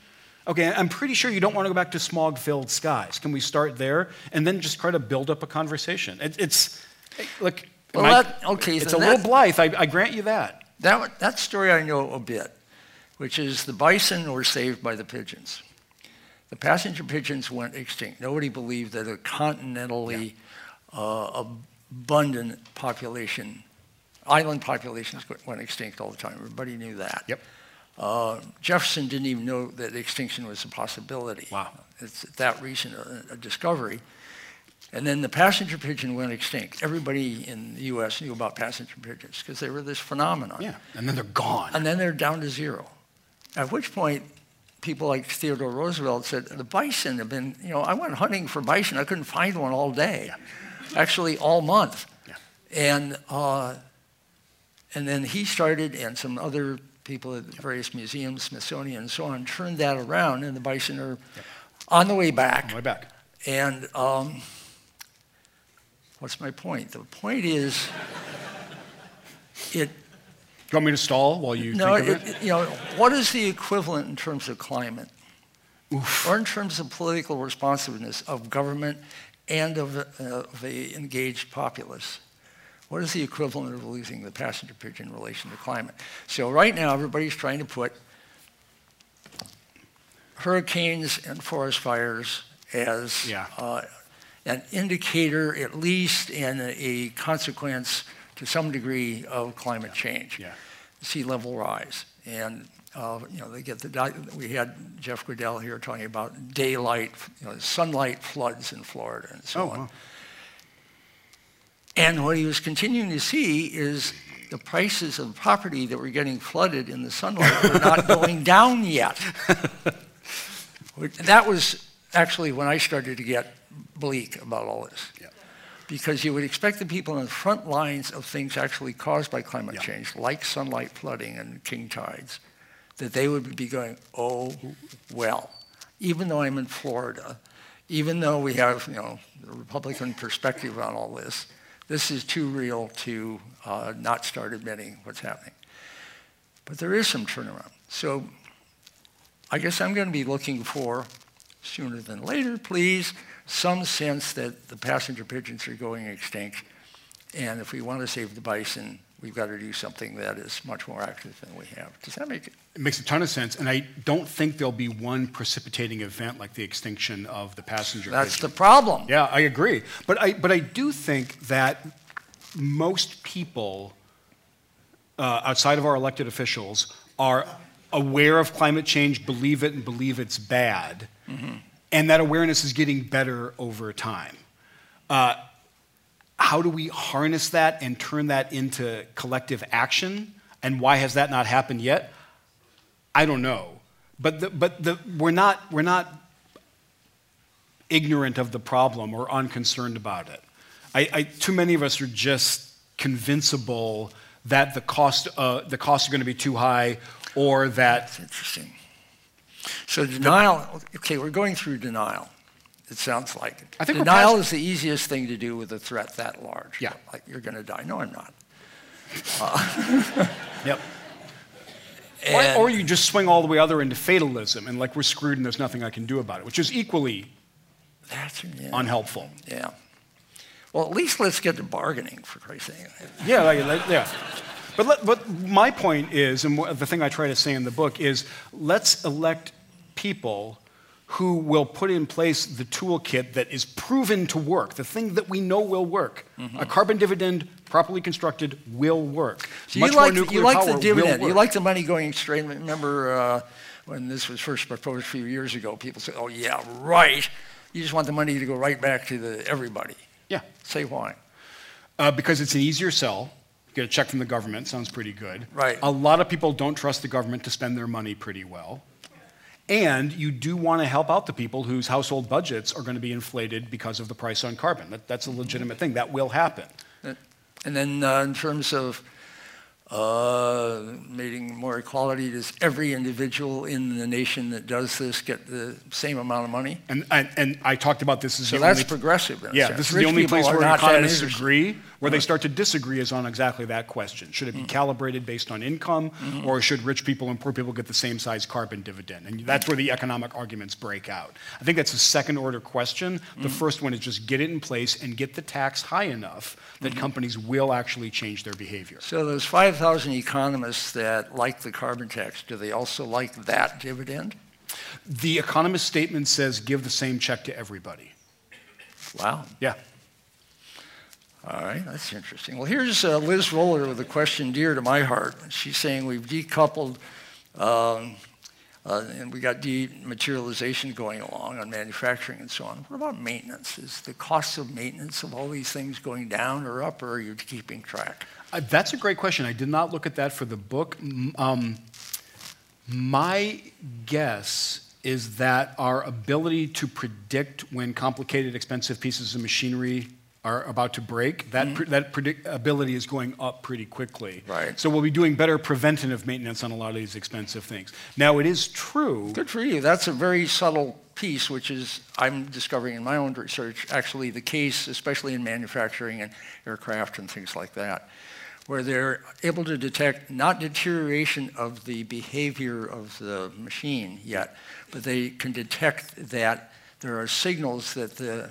Okay, I'm pretty sure you don't want to go back to smog filled skies. Can we start there? And then just try to build up a conversation. It, it's, look, Well, my- that- okay, it's so a little blithe, I, I grant you that. That that story I know a bit, which is the bison were saved by the pigeons. The passenger pigeons went extinct. Nobody believed that a continentally uh, abundant population, island populations went extinct all the time. Everybody knew that. Yep. Uh, Jefferson didn't even know that extinction was a possibility. Wow. It's that recent a, a discovery. And then the passenger pigeon went extinct. Everybody in the U.S. knew about passenger pigeons because they were this phenomenon. Yeah, and then they're gone. And then they're down to zero. At which point, people like Theodore Roosevelt said, the bison have been, you know, I went hunting for bison. I couldn't find one all day, actually all month. Yeah. And, uh, and then he started, and some other people at various museums, Smithsonian and so on, turned that around, and the bison are on the way back. On the way back. And um, what's my point? The point is, it. Do you want me to stall while you No, think of it, it? you know, what is the equivalent in terms of climate, or in terms of political responsiveness of government and of, uh, of the engaged populace? What is the equivalent of losing the passenger pigeon in relation to climate? So right now, everybody's trying to put hurricanes and forest fires as Yeah. uh, an indicator, at least, and a, a consequence to some degree of climate change. Yeah. Sea level rise. And, uh, you know, they get the, we had Jeff Goodell here talking about daylight, you know, sunlight floods in Florida and so Oh, on. wow. And what he was continuing to see is the prices of property that were getting flooded in the sunlight were not *laughs* going down yet. That was actually when I started to get bleak about all this. Yeah. Because you would expect the people on the front lines of things actually caused by climate Yeah. change, like sunlight flooding and king tides, that they would be going, oh, well, even though I'm in Florida, even though we have, you know, the Republican perspective on all this, this is too real to uh, not start admitting what's happening. But there is some turnaround. So I guess I'm going to be looking for, sooner than later, please, some sense that the passenger pigeons are going extinct. And if we want to save the bison, we've got to do something that is much more active than we have. Does that make it? It makes a ton of sense, and I don't think there'll be one precipitating event like the extinction of the passenger pigeons. That's pigeon. the problem. Yeah, I agree. But I, but I do think that most people uh, outside of our elected officials are aware of climate change, believe it, and believe it's bad. And that awareness is getting better over time. Uh, how do we harness that and turn that into collective action? And why has that not happened yet? I don't know. But, the, but the, we're, not, we're not ignorant of the problem or unconcerned about it. I, I, too many of us are just convincible that the, cost, uh, the costs are going to be too high or that. So denial, okay, we're going through denial. It sounds like it. I think denial is the easiest thing to do with a threat that large. Yeah. Like, you're going to die. No, I'm not. *laughs* Yep. Or, or you just swing all the way other into fatalism and like we're screwed and there's nothing I can do about it, which is equally That's, yeah. unhelpful. Yeah. Well, at least let's get to bargaining, for Christ's sake. Yeah, like, like- yeah. But, let, but my point is, and the thing I try to say in the book is, let's elect people who will put in place the toolkit that is proven to work, the thing that we know will work. A carbon dividend, properly constructed, will work. So Much you more like, nuclear you like power the dividend. You like the money going straight. Remember uh, when this was first proposed a few years ago, people said, oh, yeah, right. You just want the money to go right back to the, everybody. Yeah. Say why. Uh, because it's an easier sell. Get a check from the government, sounds pretty good. Right. A lot of people don't trust the government to spend their money pretty well. And you do want to help out the people whose household budgets are going to be inflated because of the price on carbon. That, that's a legitimate thing. That will happen. And then uh, in terms of uh, making more equality, does every individual in the nation that does this get the same amount of money? And, and, and I talked about this as So the that's only, progressive. yeah, this is Rich the only place where economists agree. Where they start to disagree is on exactly that question. Should it Mm. be calibrated based on income, Mm-hmm. or should rich people and poor people get the same size carbon dividend? And that's where the economic arguments break out. I think that's a second order question. The Mm. first one is just get it in place and get the tax high enough that Mm-hmm. companies will actually change their behavior. So those 5,000 economists that like the carbon tax, do they also like that dividend? The economist statement says give the same check to everybody. Wow. Yeah. All right, that's interesting. Well, here's uh, Liz Roller with a question dear to my heart. She's saying we've decoupled, um, uh, and we got dematerialization going along on manufacturing and so on. What about maintenance? Is the cost of maintenance of all these things going down or up, or are you keeping track? Uh, that's a great question. I did not look at that for the book. Um, my guess is that our ability to predict when complicated, expensive pieces of machinery are about to break, that, mm-hmm. pre- that predict- ability is going up pretty quickly. Right. So we'll be doing better preventative maintenance on a lot of these expensive things. Now, it is true. Good for you. That's a very subtle piece, which is I'm discovering in my own research actually the case, especially in manufacturing and aircraft and things like that, where they're able to detect not deterioration of the behavior of the machine yet, but they can detect that there are signals that the,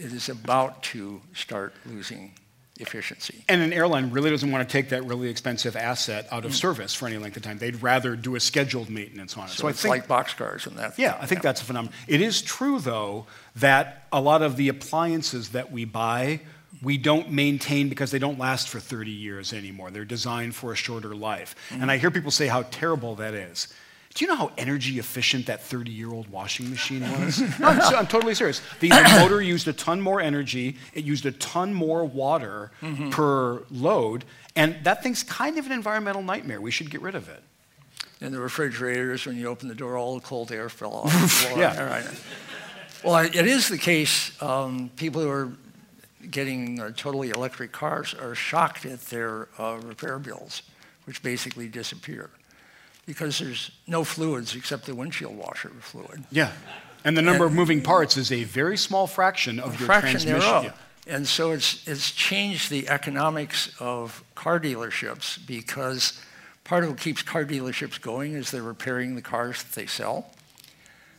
it is about to start losing efficiency. And an airline really doesn't want to take that really expensive asset out of mm. service for any length of time. They'd rather do a scheduled maintenance on it. So, so it's I think, like boxcars and that. Yeah, I think yeah. that's a phenomenon. It is true, though, that a lot of the appliances that we buy, we don't maintain because they don't last for 30 years anymore. They're designed for a shorter life. Mm-hmm. And I hear people say how terrible that is. Do you know how energy efficient that 30 year old washing machine *laughs* was? no, I'm, I'm, totally serious. The, the, *clears throat* motor used a ton more energy, it used a ton more water mm-hmm. per load, and that thing's kind of an environmental nightmare. We should get rid of it. And the refrigerators, when you open the door, all the cold air fell off *laughs* the floor. yeah. Right. Well, it is the case. Um, people who are getting uh, totally electric cars are shocked at their uh, repair bills, which basically disappear because there's no fluids except the windshield washer fluid. Yeah. And the number and, of moving parts is a very small fraction of your fraction transmission. Thereof. Yeah. And so it's, it's changed the economics of car dealerships because part of what keeps car dealerships going is they're repairing the cars that they sell.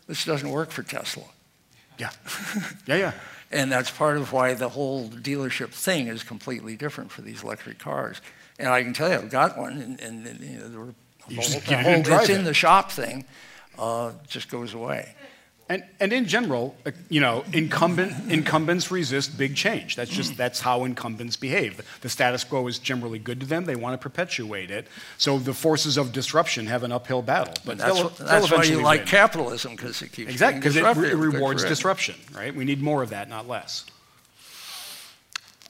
This doesn't work for Tesla. Yeah. yeah, yeah. *laughs* and that's part of why the whole dealership thing is completely different for these electric cars. And I can tell you, I've got one, and, and you know, the whole, the whole it's in the shop thing uh, just goes away. And, and in general, uh, you know, incumbent, incumbents resist big change. That's just that's how incumbents behave. The status quo is generally good to them. They want to perpetuate it. So the forces of disruption have an uphill battle. But that's, they'll, that's they'll why you like capitalism because it keeps exactly because it, re- it rewards disruption. Right? We need more of that, not less.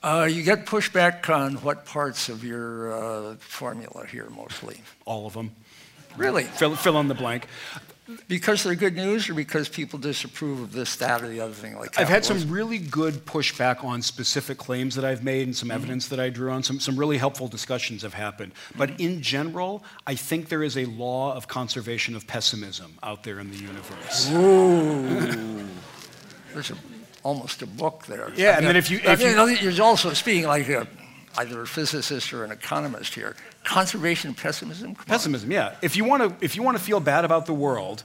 Uh, you get pushback on what parts of your uh, formula here mostly? All of them. Really? Fill, fill in the blank. Because they're good news or because people disapprove of this, that, or the other thing? Like I've had some really good pushback on specific claims that I've made and some mm-hmm. evidence that I drew on. Some, some really helpful discussions have happened. But mm-hmm. in general, I think there is a law of conservation of pessimism out there in the universe. Ooh. *laughs* Almost a book there. Yeah, I mean, and then if you, if you, know, you're also speaking like a, either a physicist or an economist here. Conservation pessimism. Come pessimism, on. yeah. If you want to, if you want to feel bad about the world,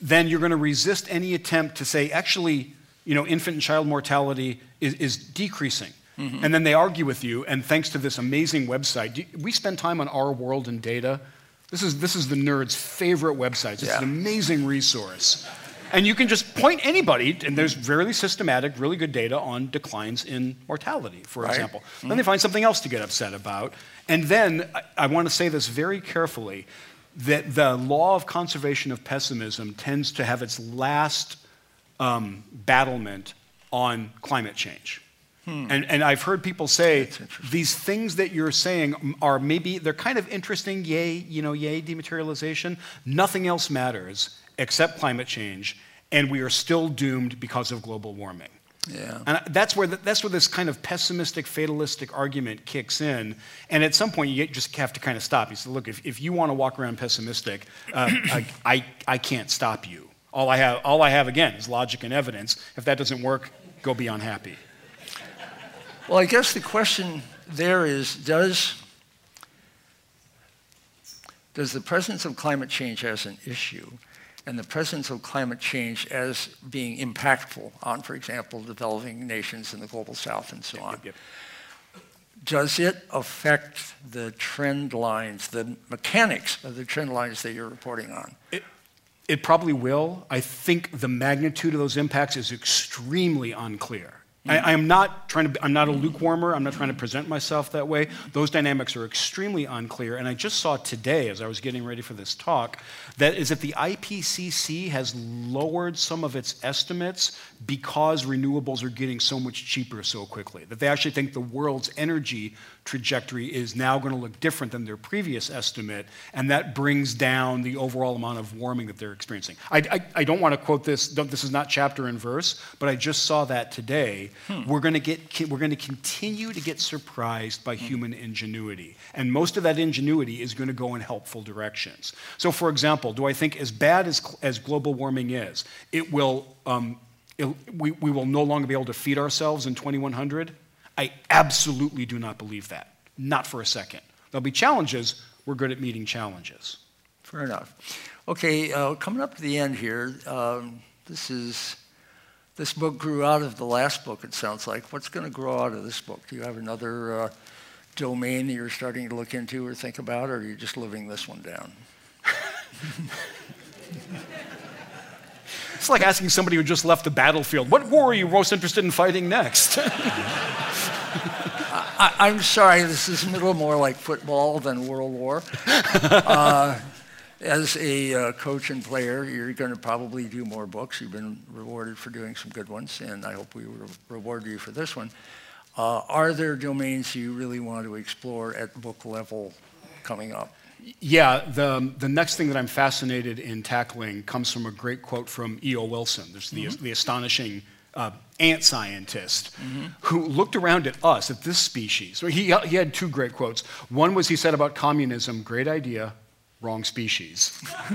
then you're going to resist any attempt to say, actually, you know, infant and child mortality is, is decreasing. Mm-hmm. And then they argue with you, and thanks to this amazing website, we spend time on Our World in Data. This is, this is the nerd's favorite website. It's yeah. an amazing resource. And you can just point anybody, and there's very systematic, really good data on declines in mortality, for right. example. Mm-hmm. Then they find something else to get upset about. And then I, I want to say this very carefully that the law of conservation of pessimism tends to have its last um, battlement on climate change. Hmm. And, and I've heard people say these things that you're saying are maybe, they're kind of interesting, yay, you know, yay, dematerialization. Nothing else matters except climate change, and we are still doomed because of global warming. Yeah. And that's where, the, that's where this kind of pessimistic, fatalistic argument kicks in. And at some point, you just have to kind of stop. You say, look, if, if you want to walk around pessimistic, uh, *coughs* I, I, I can't stop you. All I, have, all I have, again, is logic and evidence. If that doesn't work, go be unhappy. Well, I guess the question there is does, does the presence of climate change as an issue and the presence of climate change as being impactful on, for example, developing nations in the global south and so on. Yep, yep. Does it affect the trend lines, the mechanics of the trend lines that you're reporting on? It, it probably will. I think the magnitude of those impacts is extremely unclear. I, I, am not trying to, I'm not a lukewarmer. I'm not trying to present myself that way. Those dynamics are extremely unclear. And I just saw today, as I was getting ready for this talk, that is that the IPCC has lowered some of its estimates because renewables are getting so much cheaper so quickly. That they actually think the world's energy trajectory is now going to look different than their previous estimate, and that brings down the overall amount of warming that they're experiencing. I, I, I don't want to quote this, this is not chapter and verse, but I just saw that today. Hmm. We're going to get we're going to continue to get surprised by hmm. human ingenuity. And most of that ingenuity is going to go in helpful directions. So for example, do I think as bad as, as global warming is, it will um, we, we will no longer be able to feed ourselves in 2100? I absolutely do not believe that. Not for a second. There'll be challenges. We're good at meeting challenges. Fair enough. Okay, uh, coming up to the end here, um, this is this book grew out of the last book. It sounds like. What's going to grow out of this book? Do you have another uh, domain that you're starting to look into or think about, or are you just living this one down? *laughs* It's like asking somebody who just left the battlefield, what war are you most interested in fighting next? *laughs* I, am sorry, this is a little more like football than World War. Uh, as a uh, coach and player, you're going to probably do more books. You've been rewarded for doing some good ones, and I hope we re- reward you for this one. Uh, are there domains you really want to explore at book level coming up? Yeah, the, the next thing that I'm fascinated in tackling comes from a great quote from E.O. Wilson. There's the, mm-hmm. the astonishing uh, ant scientist mm-hmm. who looked around at us, at this species. He, he had two great quotes. One was he said about communism, great idea, wrong species. *laughs*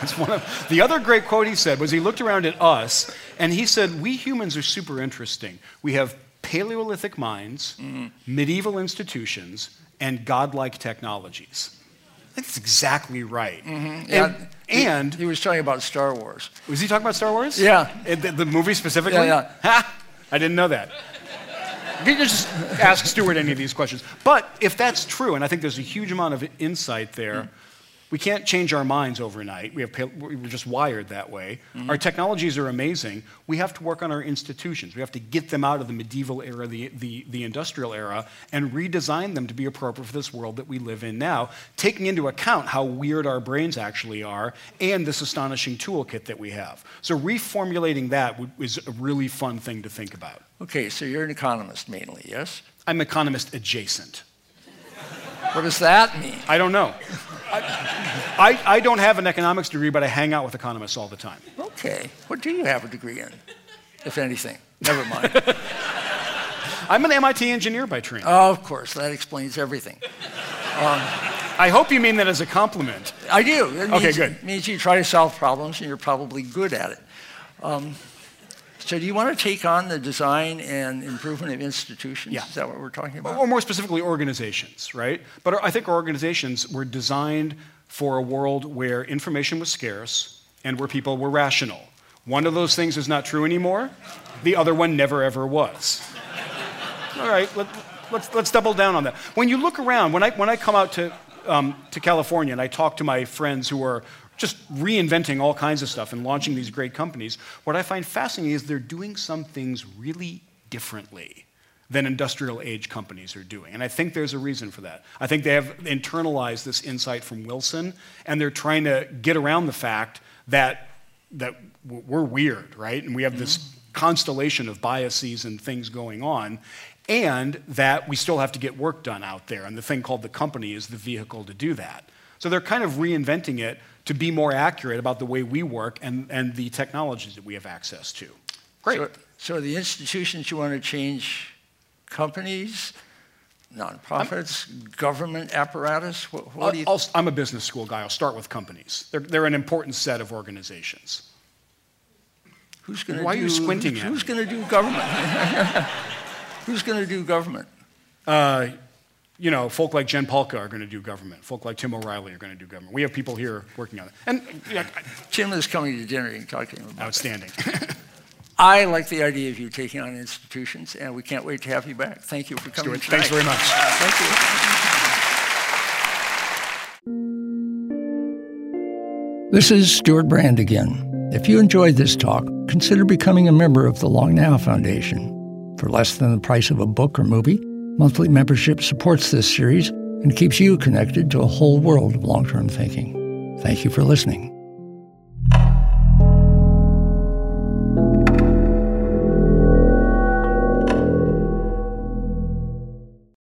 That's one of, the other great quote he said was he looked around at us and he said, We humans are super interesting. We have Paleolithic minds, mm-hmm. medieval institutions, and godlike technologies. I think that's exactly right. Mm-hmm. Yeah, and, he, and, he, was talking about Star Wars. Was he talking about Star Wars? Yeah. The, the movie specifically? Yeah, yeah. Ha! I didn't know that. You can just ask Stewart any of these questions. But if that's true, and I think there's a huge amount of insight there, mm. We can't change our minds overnight. We have, we're just wired that way. Mm-hmm. Our technologies are amazing. We have to work on our institutions. We have to get them out of the medieval era, the, the, the industrial era, and redesign them to be appropriate for this world that we live in now, taking into account how weird our brains actually are and this astonishing toolkit that we have. So, reformulating that is a really fun thing to think about. Okay, so you're an economist mainly, yes? I'm economist adjacent. What does that mean? I don't know. I, I, don't have an economics degree, but I hang out with economists all the time. Okay. What do you have a degree in, if anything? Never mind. *laughs* I'm an MIT engineer by training. Oh, of course. That explains everything. Um, I hope you mean that as a compliment. I do. It okay, means, good. It means you try to solve problems and you're probably good at it. Um, so, do you want to take on the design and improvement of institutions? Yeah. Is that what we're talking about? Or more specifically, organizations, right? But I think organizations were designed for a world where information was scarce and where people were rational. One of those things is not true anymore, the other one never ever was. All right, let, let's, let's double down on that. When you look around, when I, when I come out to, um, to California and I talk to my friends who are just reinventing all kinds of stuff and launching these great companies, what I find fascinating is they're doing some things really differently than industrial age companies are doing. And I think there's a reason for that. I think they have internalized this insight from Wilson, and they're trying to get around the fact that, that we're weird, right? And we have this mm-hmm. constellation of biases and things going on, and that we still have to get work done out there. And the thing called the company is the vehicle to do that. So they're kind of reinventing it to be more accurate about the way we work and, and the technologies that we have access to. Great. So, so the institutions you want to change companies, nonprofits, I'm, government apparatus? What, what do you th- I'm a business school guy. I'll start with companies. They're, they're an important set of organizations. Who's going to Why do, are you squinting who's, at Who's going to do government? *laughs* who's going to do government? Uh, you know, folk like Jen Pahlka are going to do government. Folk like Tim O'Reilly are going to do government. We have people here working on it. And yeah, Tim is coming to dinner. and can talk to him about Outstanding. *laughs* I like the idea of you taking on institutions, and we can't wait to have you back. Thank you for coming. Stewart, thanks very much. Thank you. This is Stewart Brand again. If you enjoyed this talk, consider becoming a member of the Long Now Foundation. For less than the price of a book or movie, Monthly membership supports this series and keeps you connected to a whole world of long term thinking. Thank you for listening.